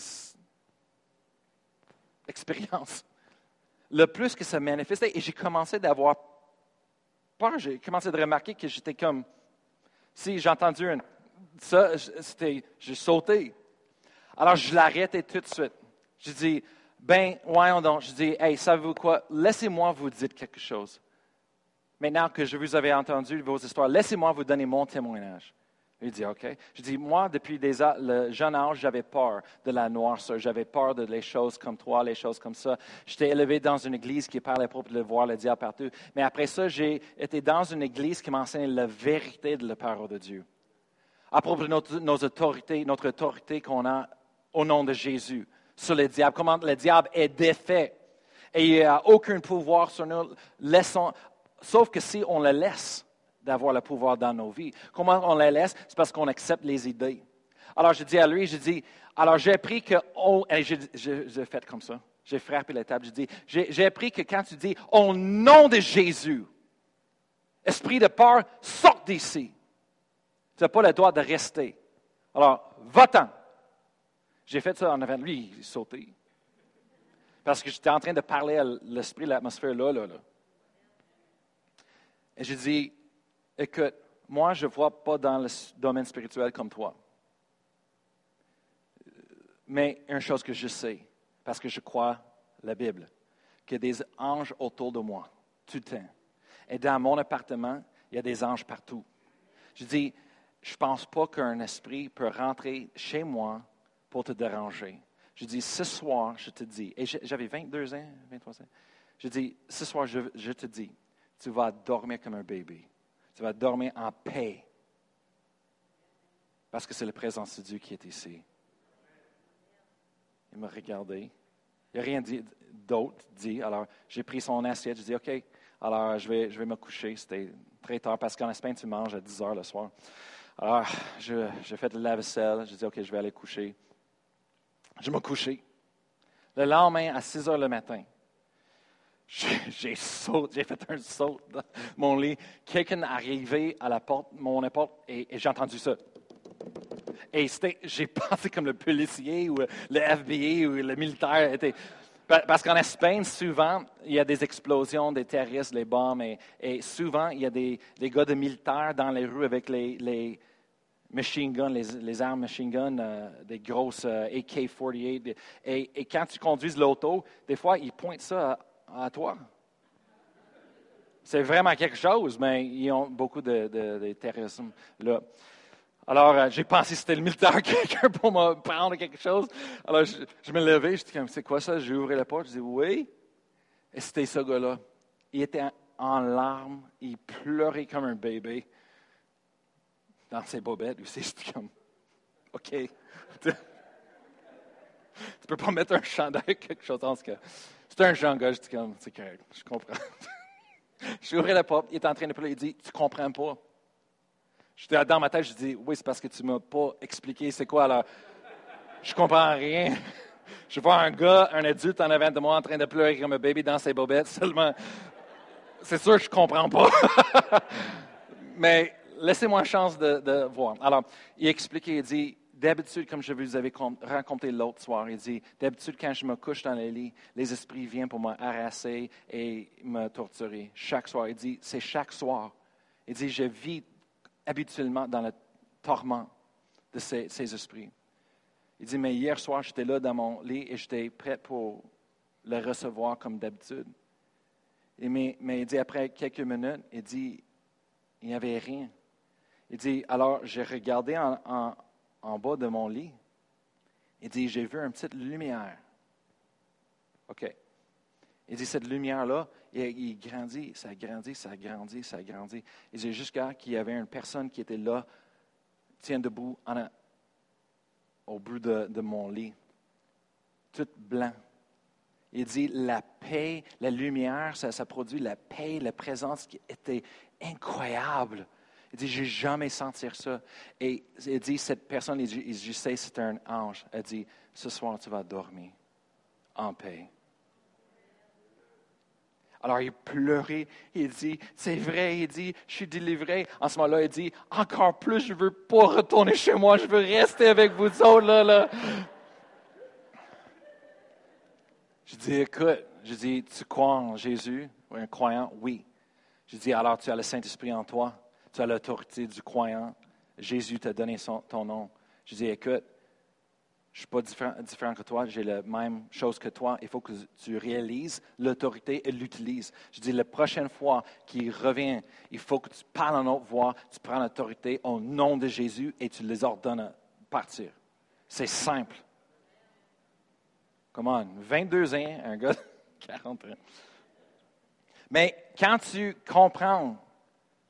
expériences, le plus que ça manifestait, et j'ai commencé d'avoir peur, j'ai commencé de remarquer que j'étais comme, si j'ai entendu ça, c'était, j'ai sauté. Alors je l'arrêtais tout de suite. Je dis, ben, voyons donc, je dis, hey, savez-vous quoi, laissez-moi vous dire quelque chose. Maintenant que je vous avais entendu vos histoires, laissez-moi vous donner mon témoignage. Il dit, OK. Je dis, moi, depuis le jeune âge, j'avais peur de la noirceur. J'avais peur de les choses comme toi, les choses comme ça. J'étais élevé dans une église qui parlait propre de voir le diable partout. Mais après ça, j'ai été dans une église qui m'enseignait la vérité de la parole de Dieu. À propos de nos autorités, notre autorité qu'on a au nom de Jésus sur le diable, comment le diable est défait. Et il n'y a aucun pouvoir sur nous. Laissons, Sauf que si on le laisse d'avoir le pouvoir dans nos vies, comment on le laisse? C'est parce qu'on accepte les idées. Alors, je dis à lui, je dis, alors j'ai appris que, j'ai fait comme ça, j'ai frappé la table, je dis, j'ai appris que quand tu dis au nom de Jésus, esprit de peur, sort d'ici. Tu n'as pas le droit de rester. Alors, va-t'en. J'ai fait ça en avant de lui, il sauté. Parce que j'étais en train de parler à l'esprit, l'atmosphère là, là, là. Et je dis, écoute, moi, je ne vois pas dans le domaine spirituel comme toi. Mais une chose que je sais, parce que je crois la Bible, qu'il y a des anges autour de moi, tout le temps. Et dans mon appartement, il y a des anges partout. Je dis, je ne pense pas qu'un esprit peut rentrer chez moi pour te déranger. Je dis, ce soir, je te dis, et j'avais 22 ans, 23 ans, je dis, ce soir, je te dis, tu vas dormir comme un bébé. Tu vas dormir en paix. Parce que c'est la présence de Dieu qui est ici. Il m'a regardé. Il n'a rien d'autre dit. Alors, j'ai pris son assiette. Je dis, OK, alors je vais, je vais me coucher. C'était très tard parce qu'en Espagne, tu manges à 10 heures le soir. Alors, j'ai fait le lave-vaisselle. Je dis, OK, je vais aller coucher. Je me couché. Le lendemain, à 6 heures le matin, j'ai sauté, j'ai fait un saut dans mon lit. Quelqu'un est arrivé à la porte, mon porte, et, j'ai entendu ça. Et j'ai pensé comme le policier ou le FBI ou le militaire était. Parce qu'en Espagne, souvent, il y a des explosions, des terroristes, les bombes, et, souvent, il y a des, gars de militaires dans les rues avec les, machine guns, les, armes machine guns, euh, des grosses euh, AK-48. Et, et, quand tu conduis l'auto, des fois, ils pointent ça à, toi. C'est vraiment quelque chose, mais ils ont beaucoup de, terrorisme là. Alors, euh, j'ai pensé que c'était le militaire, quelqu'un pour me prendre quelque chose. Alors, je, je me levais, je dis c'est quoi ça? J'ai ouvert la porte, je dis, oui. Et c'était ce gars-là. Il était en, larmes, il pleurait comme un bébé dans ses bobettes aussi. C'était comme, OK. tu peux pas mettre un chandail, quelque chose. En tout cas, c'était un jeune gars, je dis comme, c'est correct, je comprends. je ouvert la porte, il était en train de pleurer, il dit, tu comprends pas. J'étais dans ma tête, je dis, oui, c'est parce que tu m'as pas expliqué c'est quoi. Alors, je comprends rien. Je vois un gars, un adulte en avant de moi en train de pleurer comme un bébé dans ses bobettes. Seulement, c'est sûr que je comprends pas. Mais laissez-moi chance de, de, voir. Alors, il explique, il dit, d'habitude, comme je vous avais raconté l'autre soir, il dit, d'habitude, quand je me couche dans le lit, les esprits viennent pour me harasser et me torturer. Chaque soir. Il dit, c'est chaque soir. Il dit, je vis habituellement dans le torment de ces, esprits. Il dit, mais hier soir, j'étais là dans mon lit et j'étais prêt pour le recevoir comme d'habitude. Mais, mais, il dit, après quelques minutes, il dit, il n'y avait rien. Il dit, alors j'ai regardé en, en, bas de mon lit. Il dit, j'ai vu une petite lumière. OK. Il dit, cette lumière-là, il, il, grandit, ça grandit, ça grandit, ça grandit. Il dit, jusqu'à qu'il y avait une personne qui était là, tient debout au bout de, mon lit, tout blanc. Il dit, la paix, la lumière, ça, ça, produit la paix, la présence qui était incroyable. Il dit, j'ai jamais senti ça. Et il dit, cette personne, il dit, je sais, c'est un ange. Elle dit, ce soir, tu vas dormir en paix. Alors il pleurait, il dit, c'est vrai, il dit, je suis délivré. En ce moment-là, il dit, encore plus, je ne veux pas retourner chez moi, je veux rester avec vous autres, là, là. Je dis, écoute, je dis, tu crois en Jésus, un croyant? Oui. Je dis, alors tu as le Saint-Esprit en toi, tu as l'autorité du croyant, Jésus t'a donné ton nom. Je dis, écoute, je ne suis pas différent, différent, que toi, j'ai la même chose que toi. Il faut que tu réalises l'autorité et l'utilises. Je dis, la prochaine fois qu'il revient, il faut que tu parles en autre voix, tu prends l'autorité au nom de Jésus et tu les ordonnes à partir. C'est simple. Comment? 22 ans, un gars de 40 ans. Mais quand tu comprends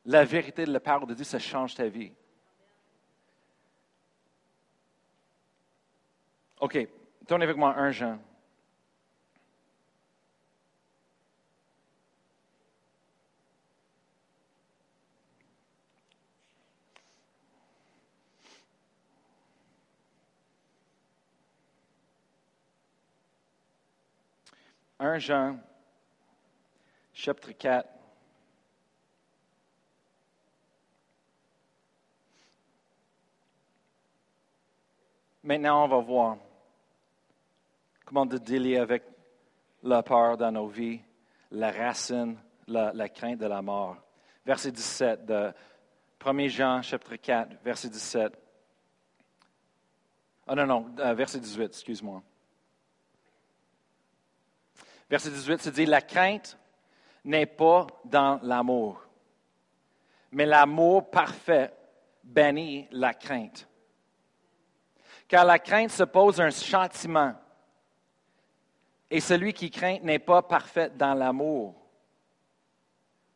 la vérité de la parole de Dieu, ça change ta vie. OK, tournez avec moi un Jean. Un Jean, chapitre 4. Maintenant, on va voir comment de dealer avec la peur dans nos vies, la racine, la, crainte de la mort. Verset 17 de 1 Jean, chapitre 4, verset 17. Ah non, non, euh, verset 18, excuse-moi. Verset 18 se dit, la crainte n'est pas dans l'amour, mais l'amour parfait bénit la crainte. Car la crainte suppose un châtiment et celui qui craint n'est pas parfait dans l'amour.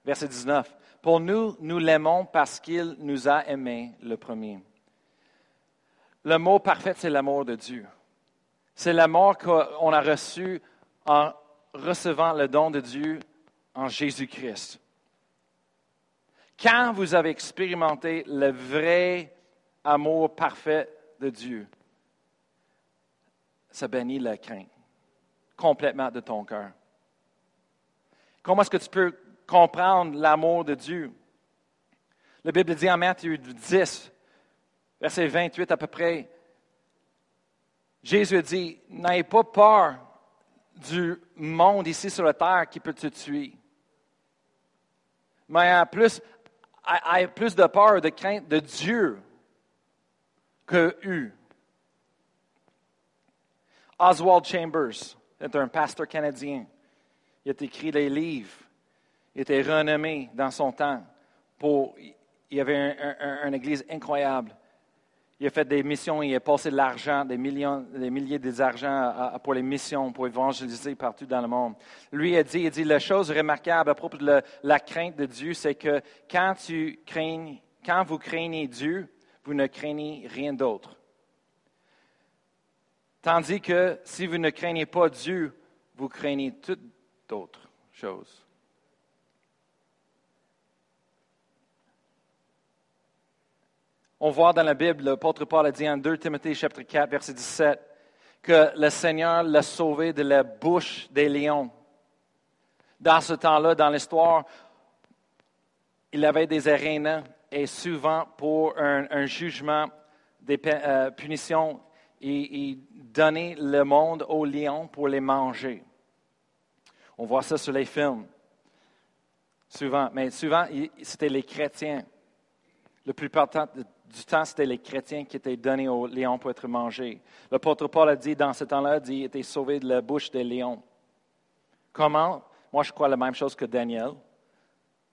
Verset 19. Pour nous, nous l'aimons parce qu'il nous a aimés le premier. Le mot parfait, c'est l'amour de Dieu. C'est l'amour qu'on a reçu en recevant le don de Dieu en Jésus-Christ. Quand vous avez expérimenté le vrai amour parfait de Dieu, ça bénit la crainte complètement de ton cœur. Comment est-ce que tu peux comprendre l'amour de Dieu? La Bible dit en Matthieu 10, verset 28 à peu près, Jésus dit, n'ayez pas peur du monde ici sur la terre qui peut te tuer. Mais ayez plus, plus de peur, de crainte de Dieu que eux. Oswald Chambers, est un pasteur canadien. Il a écrit des livres. Il était renommé dans son temps. Pour, il avait une église incroyable. Il a fait des missions, il a passé de l'argent, des, milliers d'argent pour les missions, pour évangéliser partout dans le monde. Lui a dit, il dit, la chose remarquable à propos de la, crainte de Dieu, c'est que quand, tu craignes, quand vous craignez Dieu, vous ne craignez rien d'autre. Tandis que si vous ne craignez pas Dieu, vous craignez toutes d'autres choses. On voit dans la Bible, l'apôtre Paul a dit en 2 Timothée chapitre 4, verset 17, que le Seigneur l'a sauvé de la bouche des lions. Dans ce temps-là, dans l'histoire, il avait des arénas et souvent pour un, jugement, des euh, punitions, il, donnait le monde aux lions pour les manger. On voit ça sur les films, souvent. Mais souvent, c'était les chrétiens. Plus important du temps, c'était les chrétiens qui étaient donnés aux lions pour être mangés. L'apôtre Paul a dit dans ce temps-là, il était sauvé de la bouche des lions. Comment? Moi, je crois la même chose que Daniel.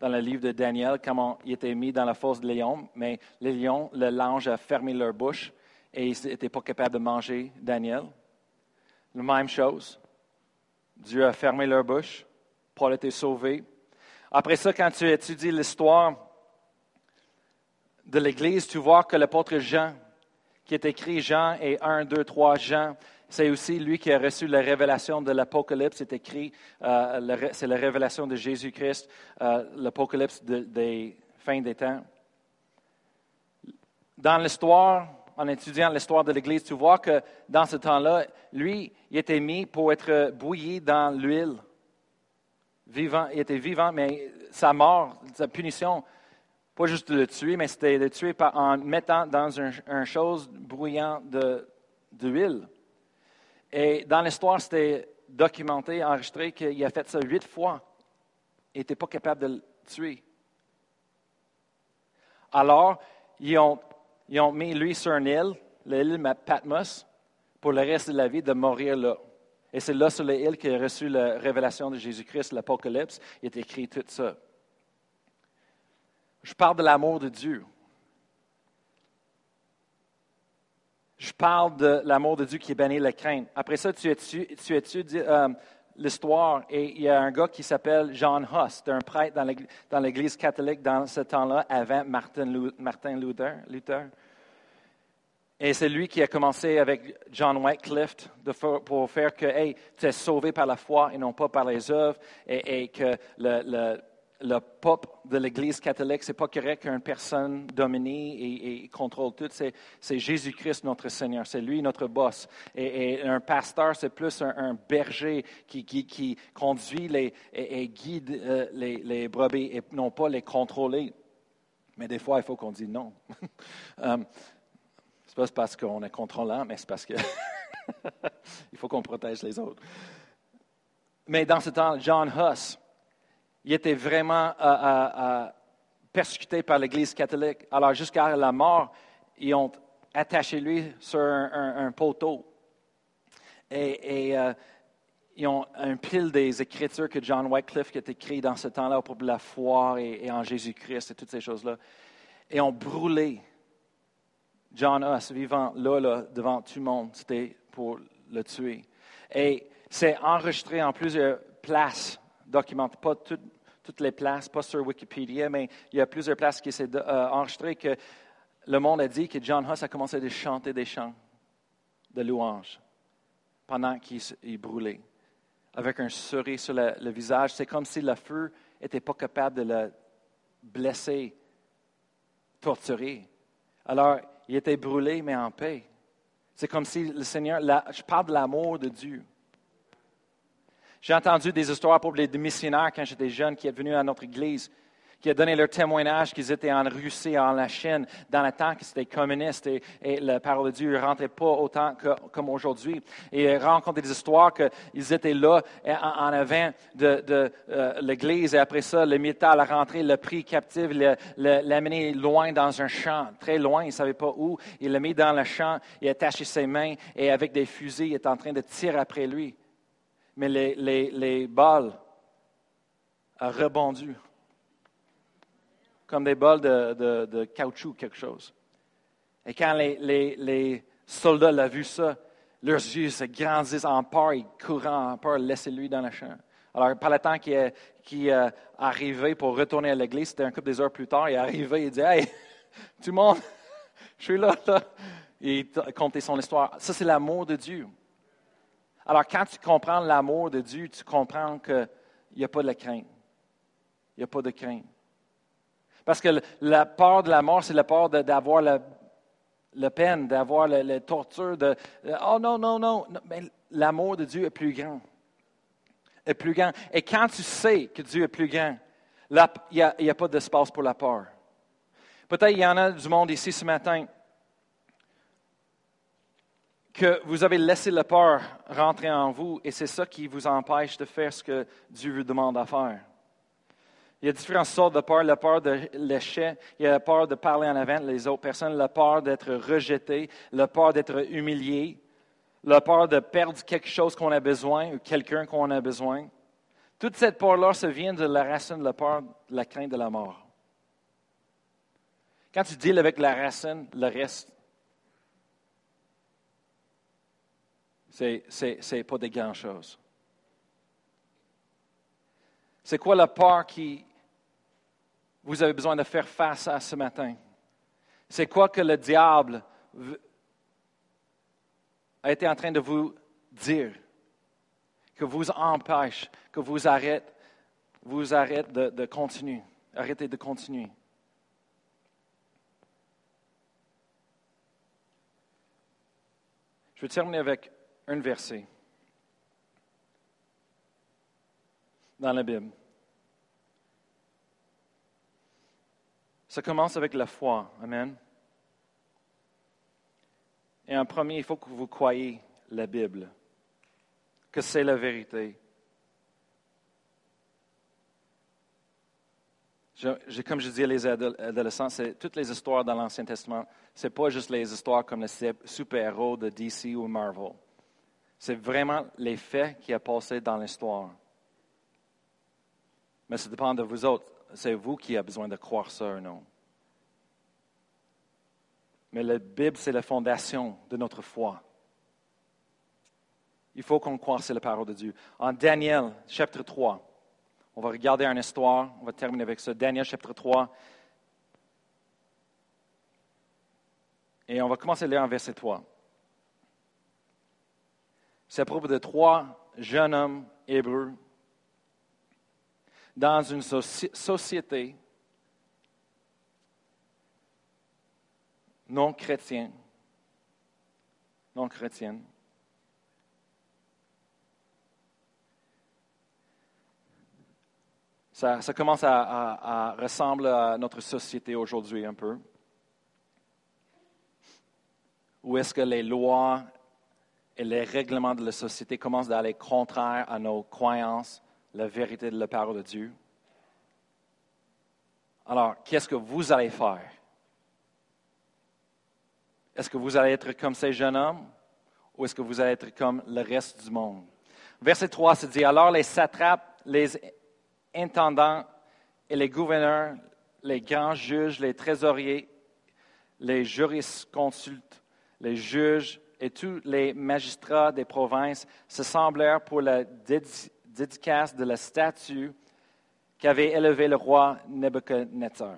Dans le livre de Daniel, comment il était mis dans la fosse de lions, mais les lions, le l'ange a fermé leur bouche et ils n'étaient pas capables de manger Daniel. La même chose. Dieu a fermé leur bouche. Paul été sauvé. Après ça, quand tu étudies l'histoire, de l'Église, tu vois que l'apôtre Jean, qui est écrit Jean et 1, 2, 3 Jean, c'est aussi lui qui a reçu la révélation de l'Apocalypse. C'est écrit, euh, c'est la révélation de Jésus-Christ, euh, l'Apocalypse des fins des temps. Dans l'histoire, en étudiant l'histoire de l'Église, tu vois que dans ce temps-là, lui, il était mis pour être bouilli dans l'huile. Vivant, il était vivant, mais sa mort, sa punition, pas juste de le tuer, mais c'était de le tuer en mettant dans une chose bruyante d'huile. Et dans l'histoire, c'était documenté, enregistré qu'il a fait ça huit fois. Il n'était pas capable de le tuer. Alors, ils ont, ils ont mis lui sur une île, l'île Patmos, pour le reste de la vie de mourir là. Et c'est là sur l'île qu'il a reçu la révélation de Jésus-Christ, l'Apocalypse. Il est écrit tout ça. Je parle de l'amour de Dieu. Je parle de l'amour de Dieu qui est banni la crainte. Après ça, tu étudies, euh, l'histoire et il y a un gars qui s'appelle John Huss. Un prêtre dans l'Église catholique dans ce temps-là, avant Martin Luther. Et c'est lui qui a commencé avec John Wycliffe pour faire que, hey, tu es sauvé par la foi et non pas par les œuvres, et, que le peuple de l'Église catholique, c'est pas correct qu'une personne domine et, contrôle tout. C'est Jésus-Christ notre Seigneur. C'est lui notre boss. Et, un pasteur, c'est plus un, berger qui, conduit et, guide euh, les, brebis et non pas les contrôler. Mais des fois, il faut qu'on dise non. um, c'est pas parce qu'on est contrôlant, mais c'est parce que il faut qu'on protège les autres. Mais dans ce temps, John Huss, il était vraiment euh, euh, euh, persécuté par l'Église catholique. Alors, jusqu'à la mort, ils ont attaché lui sur un, poteau. Et, ils ont un pile des écritures que John Wycliffe a écrit dans ce temps-là pour la foi et, en Jésus-Christ et toutes ces choses-là. Et ont brûlé John Huss vivant là, là, devant tout le monde. C'était pour le tuer. Et c'est enregistré en plusieurs places documente pas toutes les places, pas sur Wikipédia, mais il y a plusieurs places qui s'est euh, enregistré que le monde a dit que John Huss a commencé à chanter des chants de louange pendant qu'il brûlait, avec un sourire sur le, visage. C'est comme si le feu n'était pas capable de le blesser, torturer. Alors, il était brûlé, mais en paix. C'est comme si le Seigneur, je parle de l'amour de Dieu. J'ai entendu des histoires pour les missionnaires quand j'étais jeune qui sont venus à notre église, qui ont donné leur témoignage qu'ils étaient en Russie, en la Chine, dans le temps que c'était communiste et, la parole de Dieu ne rentrait pas autant comme aujourd'hui. Et racontaient des histoires qu'ils étaient là en, avant de, euh, l'église et après ça, le militaire a rentré, l'a pris captif, l'a amené loin dans un champ, très loin, il ne savait pas où. Il l'a mis dans le champ, il a attaché ses mains et avec des fusils, il est en train de tirer après lui mais les, les, balles a rebondi. Comme des bols de, de, caoutchouc, quelque chose. Et quand les, les, les soldats l'ont vu ça, leurs yeux se grandissent en peur, ils courent en peur, laissez-lui dans la chambre. Alors, par le temps qu'il est, est arrivé pour retourner à l'église, c'était un couple des heures plus tard, il est arrivé, il dit Hey, tout le monde, je suis là, là. Il comptait son histoire. Ça, c'est l'amour de Dieu. Alors, quand tu comprends l'amour de Dieu, tu comprends qu'il n'y a pas de crainte. Il n'y a pas de crainte. Parce que la peur de la mort, c'est la peur d'avoir la, peine, d'avoir la, torture, oh non, non, non. Mais l'amour de Dieu est plus grand. Est plus grand. Et quand tu sais que Dieu est plus grand, il n'y a, a, pas d'espace pour la peur. Peut-être qu'il y en a du monde ici ce matin que vous avez laissé la peur rentrer en vous et c'est ça qui vous empêche de faire ce que Dieu vous demande à faire. Il y a différentes sortes de peur. La peur de l'échec, il y a la peur de parler en avant les autres personnes, la peur d'être rejeté, la peur d'être humilié, la peur de perdre quelque chose qu'on a besoin ou quelqu'un qu'on a besoin. Toute cette peur-là, ça vient de la racine de la peur, de la crainte de la mort. Quand tu deals avec la racine, le reste, ce n'est pas des grandes choses. C'est quoi la peur qui vous avez besoin de faire face à ce matin? C'est quoi que le diable a été en train de vous dire, que vous empêche, que vous arrête, vous arrête de, de continuer, arrêtez de continuer? Je vais terminer avec un verset dans la Bible. Ça commence avec la foi. Amen. Et en premier, il faut que vous croyez la Bible, que c'est la vérité. comme je dis à les adolescents, c'est toutes les histoires dans l'Ancien Testament. Ce n'est pas juste les histoires comme les super-héros de DC ou Marvel. C'est vraiment les faits qui ont passé dans l'histoire. Mais ça dépend de vous autres. C'est vous qui avez besoin de croire ça ou non. Mais la Bible, c'est la fondation de notre foi. Il faut qu'on croie c'est la parole de Dieu. En Daniel, chapitre 3, on va regarder une histoire, on va terminer avec ça. Daniel, chapitre 3. Et on va commencer à lire en verset 3. C'est à propos de trois jeunes hommes hébreux dans une société non chrétienne. Non chrétienne. Ça, commence à ressembler à notre société aujourd'hui un peu. Où est-ce que les lois et les règlements de la société commencent à aller contraire à nos croyances, la vérité de la parole de Dieu. Alors, qu'est-ce que vous allez faire? Est-ce que vous allez être comme ces jeunes hommes ou est-ce que vous allez être comme le reste du monde? Verset 3 se dit, alors les satrapes, les intendants et les gouverneurs, les grands juges, les trésoriers, les jurisconsultes, les juges et tous les magistrats des provinces se semblèrent pour la dédicace de la statue qu'avait élevée le roi Nebuchadnezzar.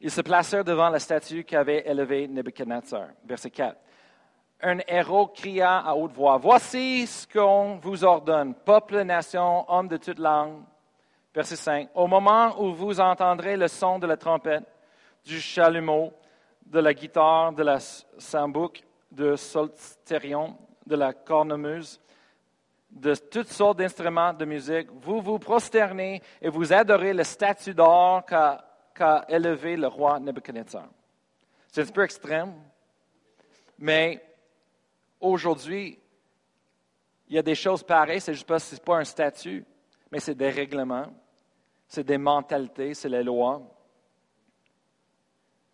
Ils se placèrent devant la statue qu'avait élevée Nebuchadnezzar. Verset 4. Un héros cria à haute voix, Voici ce qu'on vous ordonne, peuple, nation, homme de toute langue. Verset 5. Au moment où vous entendrez le son de la trompette, du chalumeau, de la guitare, de la sambuc de solsterion, de la cornemuse, de toutes sortes d'instruments de musique, vous vous prosternez et vous adorez le statue d'or qu'a élevé le roi Nebuchadnezzar. C'est un peu extrême, mais aujourd'hui, il y a des choses pareilles, c'est juste pas, c'est pas un statut, mais c'est des règlements, c'est des mentalités, c'est les lois.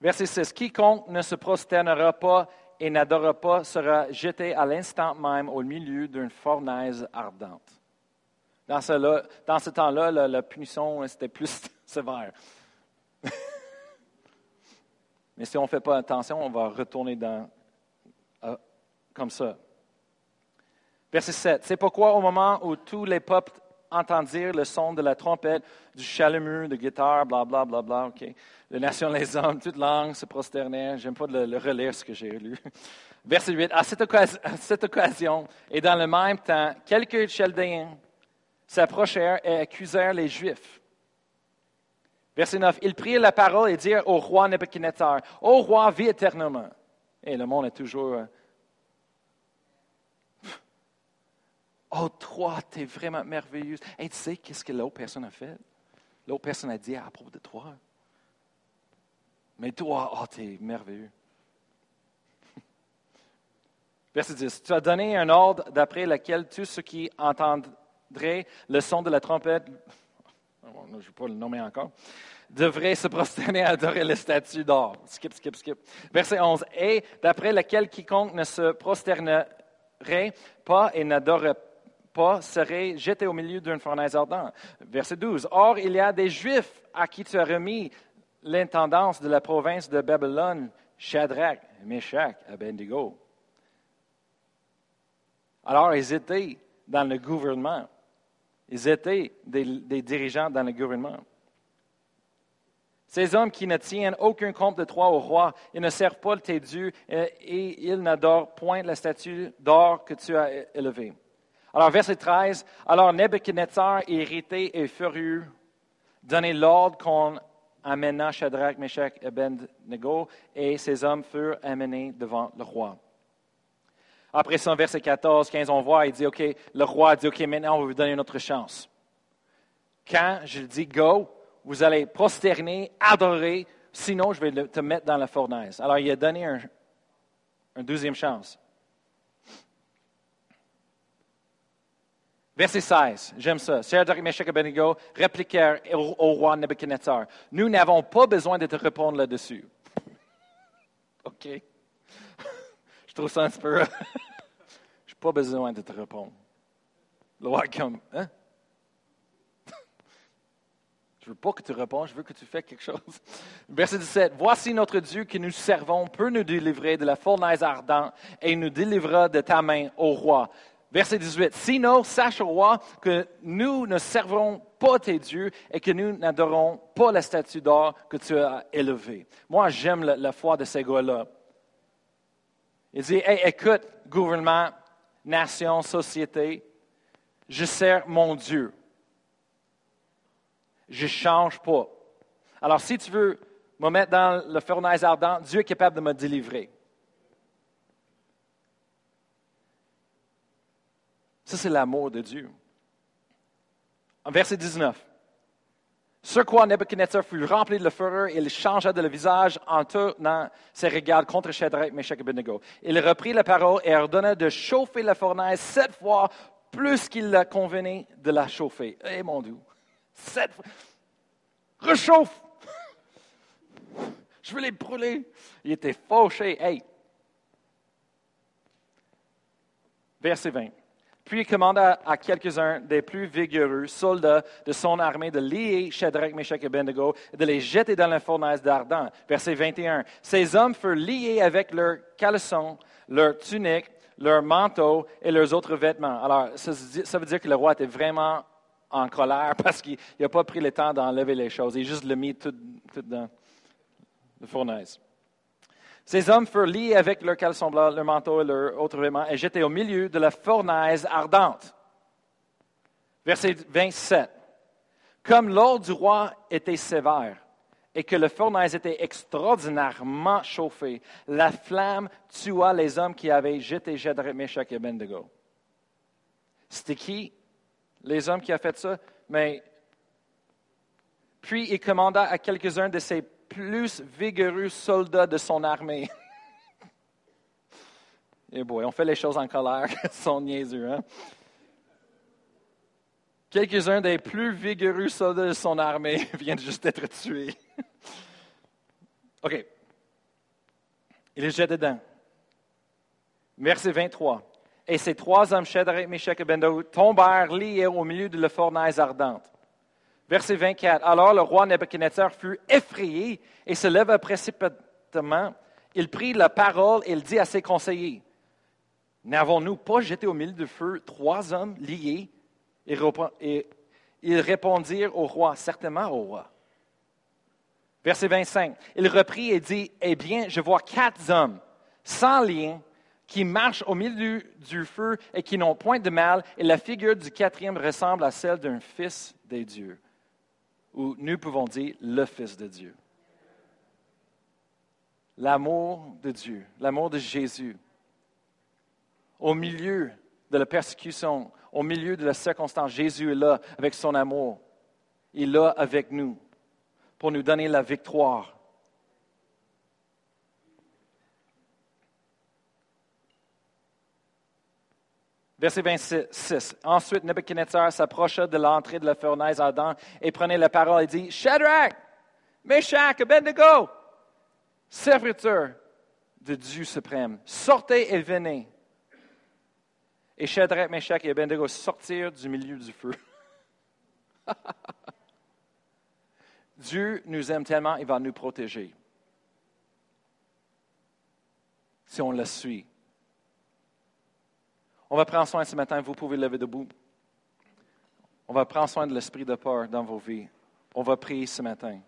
Verset 6. Quiconque ne se prosternera pas et n'adorera pas sera jeté à l'instant même au milieu d'une fournaise ardente. Dans ce, temps-là, la, punition, c'était plus sévère. Mais si on ne fait pas attention, on va retourner dans, euh, comme ça. Verset 7. C'est pourquoi au moment où tous les peuples entendirent le son de la trompette, du chalumeau, de guitare, bla bla bla bla, OK. Les nations, les hommes, toute langue se prosternèrent. J'aime pas de le, relire ce que j'ai lu. Verset 8. À cette, occasion, et dans le même temps, quelques Chaldéens s'approchèrent et accusèrent les Juifs Verset 9. Ils prirent la parole et dirent au roi Nebuchadnezzar, Ô roi, vis éternellement. Et le monde est toujours. Oh, toi, tu es vraiment merveilleuse. Et tu sais qu'est-ce que l'autre personne a fait? L'autre personne a dit à propos de toi. Mais toi, oh, tu es merveilleux. Verset 10. Tu as donné un ordre d'après lequel tous ceux qui entendraient le son de la trompette je ne vais pas le nommer encore, devrait se prosterner à adorer les statues d'or. Skip, skip, skip. Verset 11. Et d'après lequel quiconque ne se prosternerait pas et n'adorerait pas serait jeté au milieu d'une fournaise ardente. Verset 12. Or, il y a des Juifs à qui tu as remis l'intendance de la province de Babylone, Shadrach, Meshach, Abednego. Alors, ils étaient dans le gouvernement. Ils étaient des, dirigeants dans le gouvernement. Ces hommes qui ne tiennent aucun compte de toi au roi, ils ne servent pas tes dieux et, ils n'adorent point la statue d'or que tu as élevée. Alors, verset 13, alors Nebuchadnezzar, irrité et furieux, donnait l'ordre qu'on amena Shadrach, Meshach et Abednego, et ces hommes furent amenés devant le roi. Après ça, verset 14, 15, on voit, il dit, OK, le roi dit, OK, maintenant, on va vous donner une autre chance. Quand je dis go, vous allez prosterner, adorer, sinon je vais te mettre dans la fournaise. Alors, il a donné un, une deuxième chance. Verset 16, j'aime ça. Shadrach, Meshach et Abednego répliquèrent au, roi Nebuchadnezzar. Nous n'avons pas besoin de te répondre là-dessus. OK. Je trouve ça un peu. Je n'ai pas besoin de te répondre. Le roi comme, hein? Je veux pas que tu répondes, je veux que tu fasses quelque chose. Verset 17. Voici notre Dieu que nous servons peut nous délivrer de la fournaise ardente et nous délivrera de ta main, au roi. Verset 18. Sinon, sache roi que nous ne servrons pas tes dieux et que nous n'adorons pas la statue d'or que tu as élevée. Moi, j'aime la, foi de ces gars-là. Il dit, écoute, gouvernement, nation, société, je sers mon Dieu. Je ne change pas. Alors, si tu veux me mettre dans le fournaise ardent, Dieu est capable de me délivrer. Ça, c'est l'amour de Dieu. Verset 19. Ce quoi Nebuchadnezzar fut rempli de fureur et il changea de visage en tournant ses regards contre Shadrach, Meshach et Abednego. Il reprit la parole et ordonna de chauffer la fournaise sept fois plus qu'il la convenait de la chauffer. Eh mon Dieu! Sept fois! Rechauffe! Je veux les brûler. Il était fauché. Hey! Verset 20. Puis il commanda à quelques-uns des plus vigoureux soldats de son armée de lier Shadrach, Meshach et Abednego et de les jeter dans la fournaise d'Ardent. Verset 21. Ces hommes furent liés avec leurs caleçons, leurs tuniques, leurs manteaux et leurs autres vêtements. Alors, ça, veut dire que le roi était vraiment en colère parce qu'il n'a pas pris le temps d'enlever les choses. Il a juste le mis tout, tout dans la fournaise. Ces hommes furent liés avec leurs caleçons blancs, leur manteau et leurs autres vêtements et jetés au milieu de la fournaise ardente. Verset 27. Comme l'ordre du roi était sévère et que la fournaise était extraordinairement chauffée, la flamme tua les hommes qui avaient jeté Jedrech, Meshach et Abednego. C'était qui les hommes qui ont fait ça? Mais puis il commanda à quelques-uns de ses plus vigoureux soldats de son armée. Et eh boy, on fait les choses en colère, sont niaiseux, hein? Quelques-uns des plus vigoureux soldats de son armée viennent juste d'être tués. OK. Il est jeté dedans. Verset 23. Et ces trois hommes, Shadrach, Meshach et Abednego, tombèrent liés au milieu de la fournaise ardente. Verset 24. Alors le roi Nebuchadnezzar fut effrayé et se leva précipitamment. Il prit la parole et il dit à ses conseillers N'avons-nous pas jeté au milieu du feu trois hommes liés Et ils répondirent au roi Certainement au roi. Verset 25. Il reprit et dit Eh bien, je vois quatre hommes sans lien qui marchent au milieu du, feu et qui n'ont point de mal, et la figure du quatrième ressemble à celle d'un fils des dieux, ou nous pouvons dire le fils de Dieu. L'amour de Dieu, l'amour de Jésus, au milieu de la persécution, au milieu de la circonstance, Jésus est là avec son amour. Il est là avec nous pour nous donner la victoire. Verset 26. Ensuite, Nebuchadnezzar s'approcha de l'entrée de la fournaise ardente et prenait la parole et dit Shadrach, Meshach, Abednego, serviteur de Dieu suprême, sortez et venez. Et Shadrach, Meshach et Abednego sortirent du milieu du feu. Dieu nous aime tellement, il va nous protéger. Si on le suit. On va prendre soin ce matin, vous pouvez lever debout. On va prendre soin de l'esprit de peur dans vos vies. On va prier ce matin.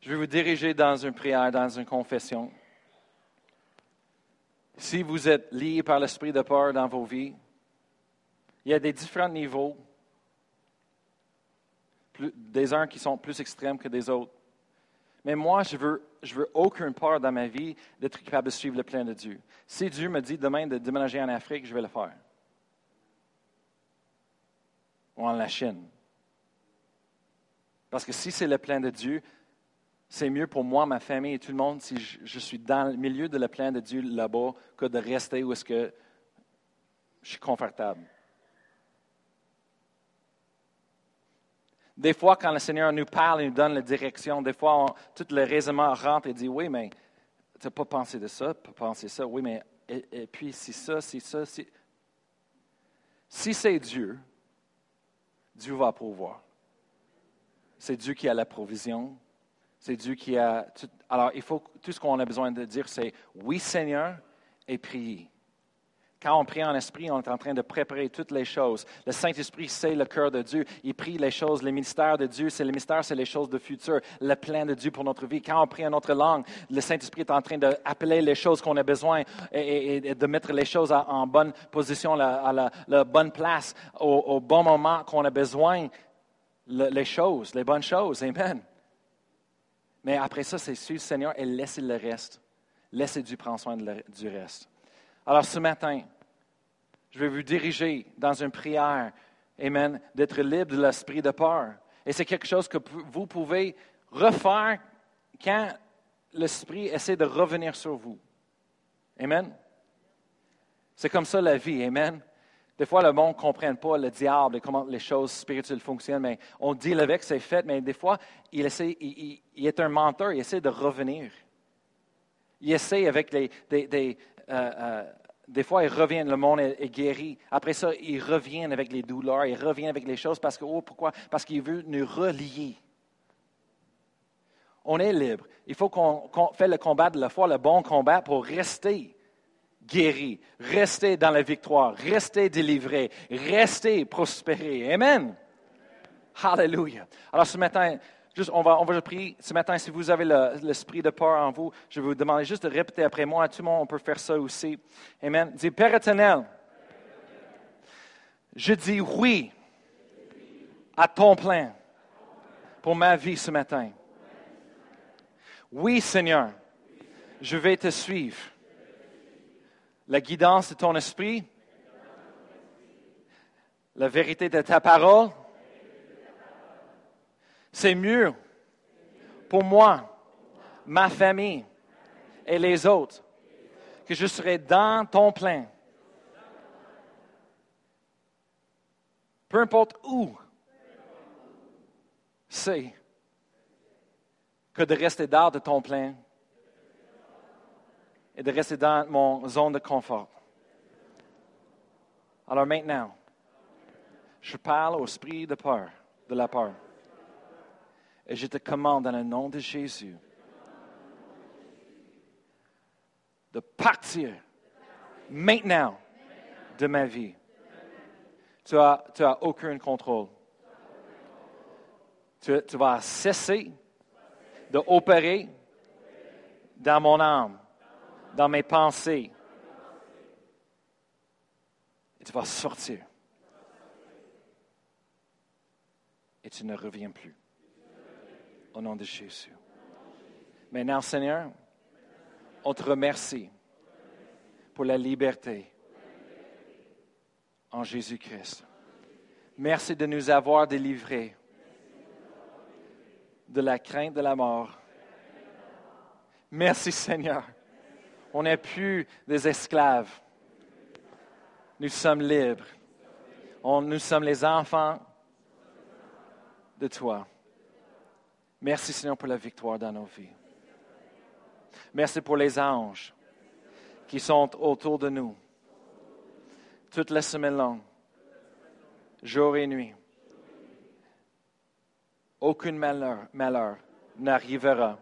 Je vais vous diriger dans une prière, dans une confession. Si vous êtes lié par l'esprit de peur dans vos vies, il y a des différents niveaux des uns qui sont plus extrêmes que des autres. Mais moi, je veux, je veux aucune peur dans ma vie d'être capable de suivre le plan de Dieu. Si Dieu me dit demain de déménager en Afrique, je vais le faire. Ou en la Chine. Parce que si c'est le plan de Dieu, c'est mieux pour moi, ma famille et tout le monde si je, je suis dans le milieu de le plan de Dieu là-bas que de rester où est-ce que je suis confortable. Des fois, quand le Seigneur nous parle et nous donne la direction, des fois, tout le raisonnement rentre et dit Oui, mais tu n'as pas pensé de ça, pas pensé ça. Oui, mais et, puis si ça, si ça, si. Si c'est Dieu, Dieu va pouvoir. C'est Dieu qui a la provision. C'est Dieu qui a. alors, il faut, tout ce qu'on a besoin de dire, c'est oui, Seigneur, et prier. Quand on prie en esprit, on est en train de préparer toutes les choses. Le Saint-Esprit, c'est le cœur de Dieu. Il prie les choses, le ministère de Dieu, c'est le ministère, c'est les choses de futur, le plan de Dieu pour notre vie. Quand on prie en autre langue, le Saint-Esprit est en train d'appeler les choses qu'on a besoin et, de mettre les choses en bonne position, à la, bonne place, au, bon moment qu'on a besoin, les choses, les bonnes choses. Amen. Mais après ça, c'est suivre le Seigneur et laisser le reste. Laissez Dieu prendre soin du reste. Alors ce matin, je vais vous diriger dans une prière, Amen, d'être libre de l'esprit de peur. Et c'est quelque chose que vous pouvez refaire quand l'esprit essaie de revenir sur vous. Amen? C'est comme ça la vie. Amen? Des fois, le monde ne comprend pas le diable et comment les choses spirituelles fonctionnent, mais on dit avec, c'est fait, mais des fois, il, essaie, il, est un menteur, il essaie de revenir. Il essaie avec des, euh, euh, des fois, ils reviennent, le monde est, guéri. Après ça, ils reviennent avec les douleurs, ils reviennent avec les choses parce que, oh, pourquoi? Parce qu'il veut nous relier. On est libre. Il faut qu'on fasse le combat de la foi, le bon combat pour rester guéri, rester dans la victoire, rester délivré, rester prospéré. Amen. Hallelujah. Alors ce matin, Juste, on va, on va prier ce matin. Si vous avez l'esprit de peur en vous, je vais vous demander juste de répéter après moi. Tout le monde, on peut faire ça aussi. Amen. Dis, Père éternel, je dis oui à ton plan pour ma vie ce matin. Oui, Seigneur, je vais te suivre. La guidance de ton esprit, la vérité de ta parole c'est mieux pour moi, ma famille et les autres que je serai dans ton plein. Peu importe où c'est, que de rester dehors de ton plein et de rester dans mon zone de confort. Alors maintenant, je parle au esprit de peur, de la peur. Et je te commande dans le nom de Jésus de partir maintenant de ma vie. Tu n'as tu as aucun contrôle. Tu, tu vas cesser d'opérer dans mon âme, dans mes pensées. Et tu vas sortir. Et tu ne reviens plus. Au nom de Jésus. Maintenant, Seigneur, on te remercie pour la liberté en Jésus-Christ. Merci de nous avoir délivrés de la crainte de la mort. Merci Seigneur. On n'est plus des esclaves. Nous sommes libres. nous sommes les enfants de toi. Merci Seigneur pour la victoire dans nos vies. Merci pour les anges qui sont autour de nous toute la semaine longue, jour et nuit. Aucun malheur, malheur n'arrivera.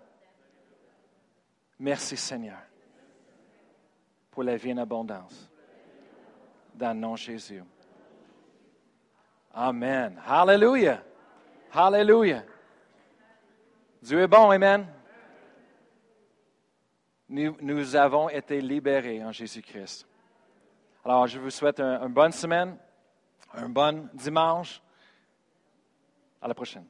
Merci Seigneur pour la vie en abondance. Dans le nom de Jésus. Amen. Hallelujah. Hallelujah. Dieu est bon, Amen. Nous, avons été libérés en Jésus-Christ. Alors, je vous souhaite une bonne semaine, un bon dimanche. À la prochaine.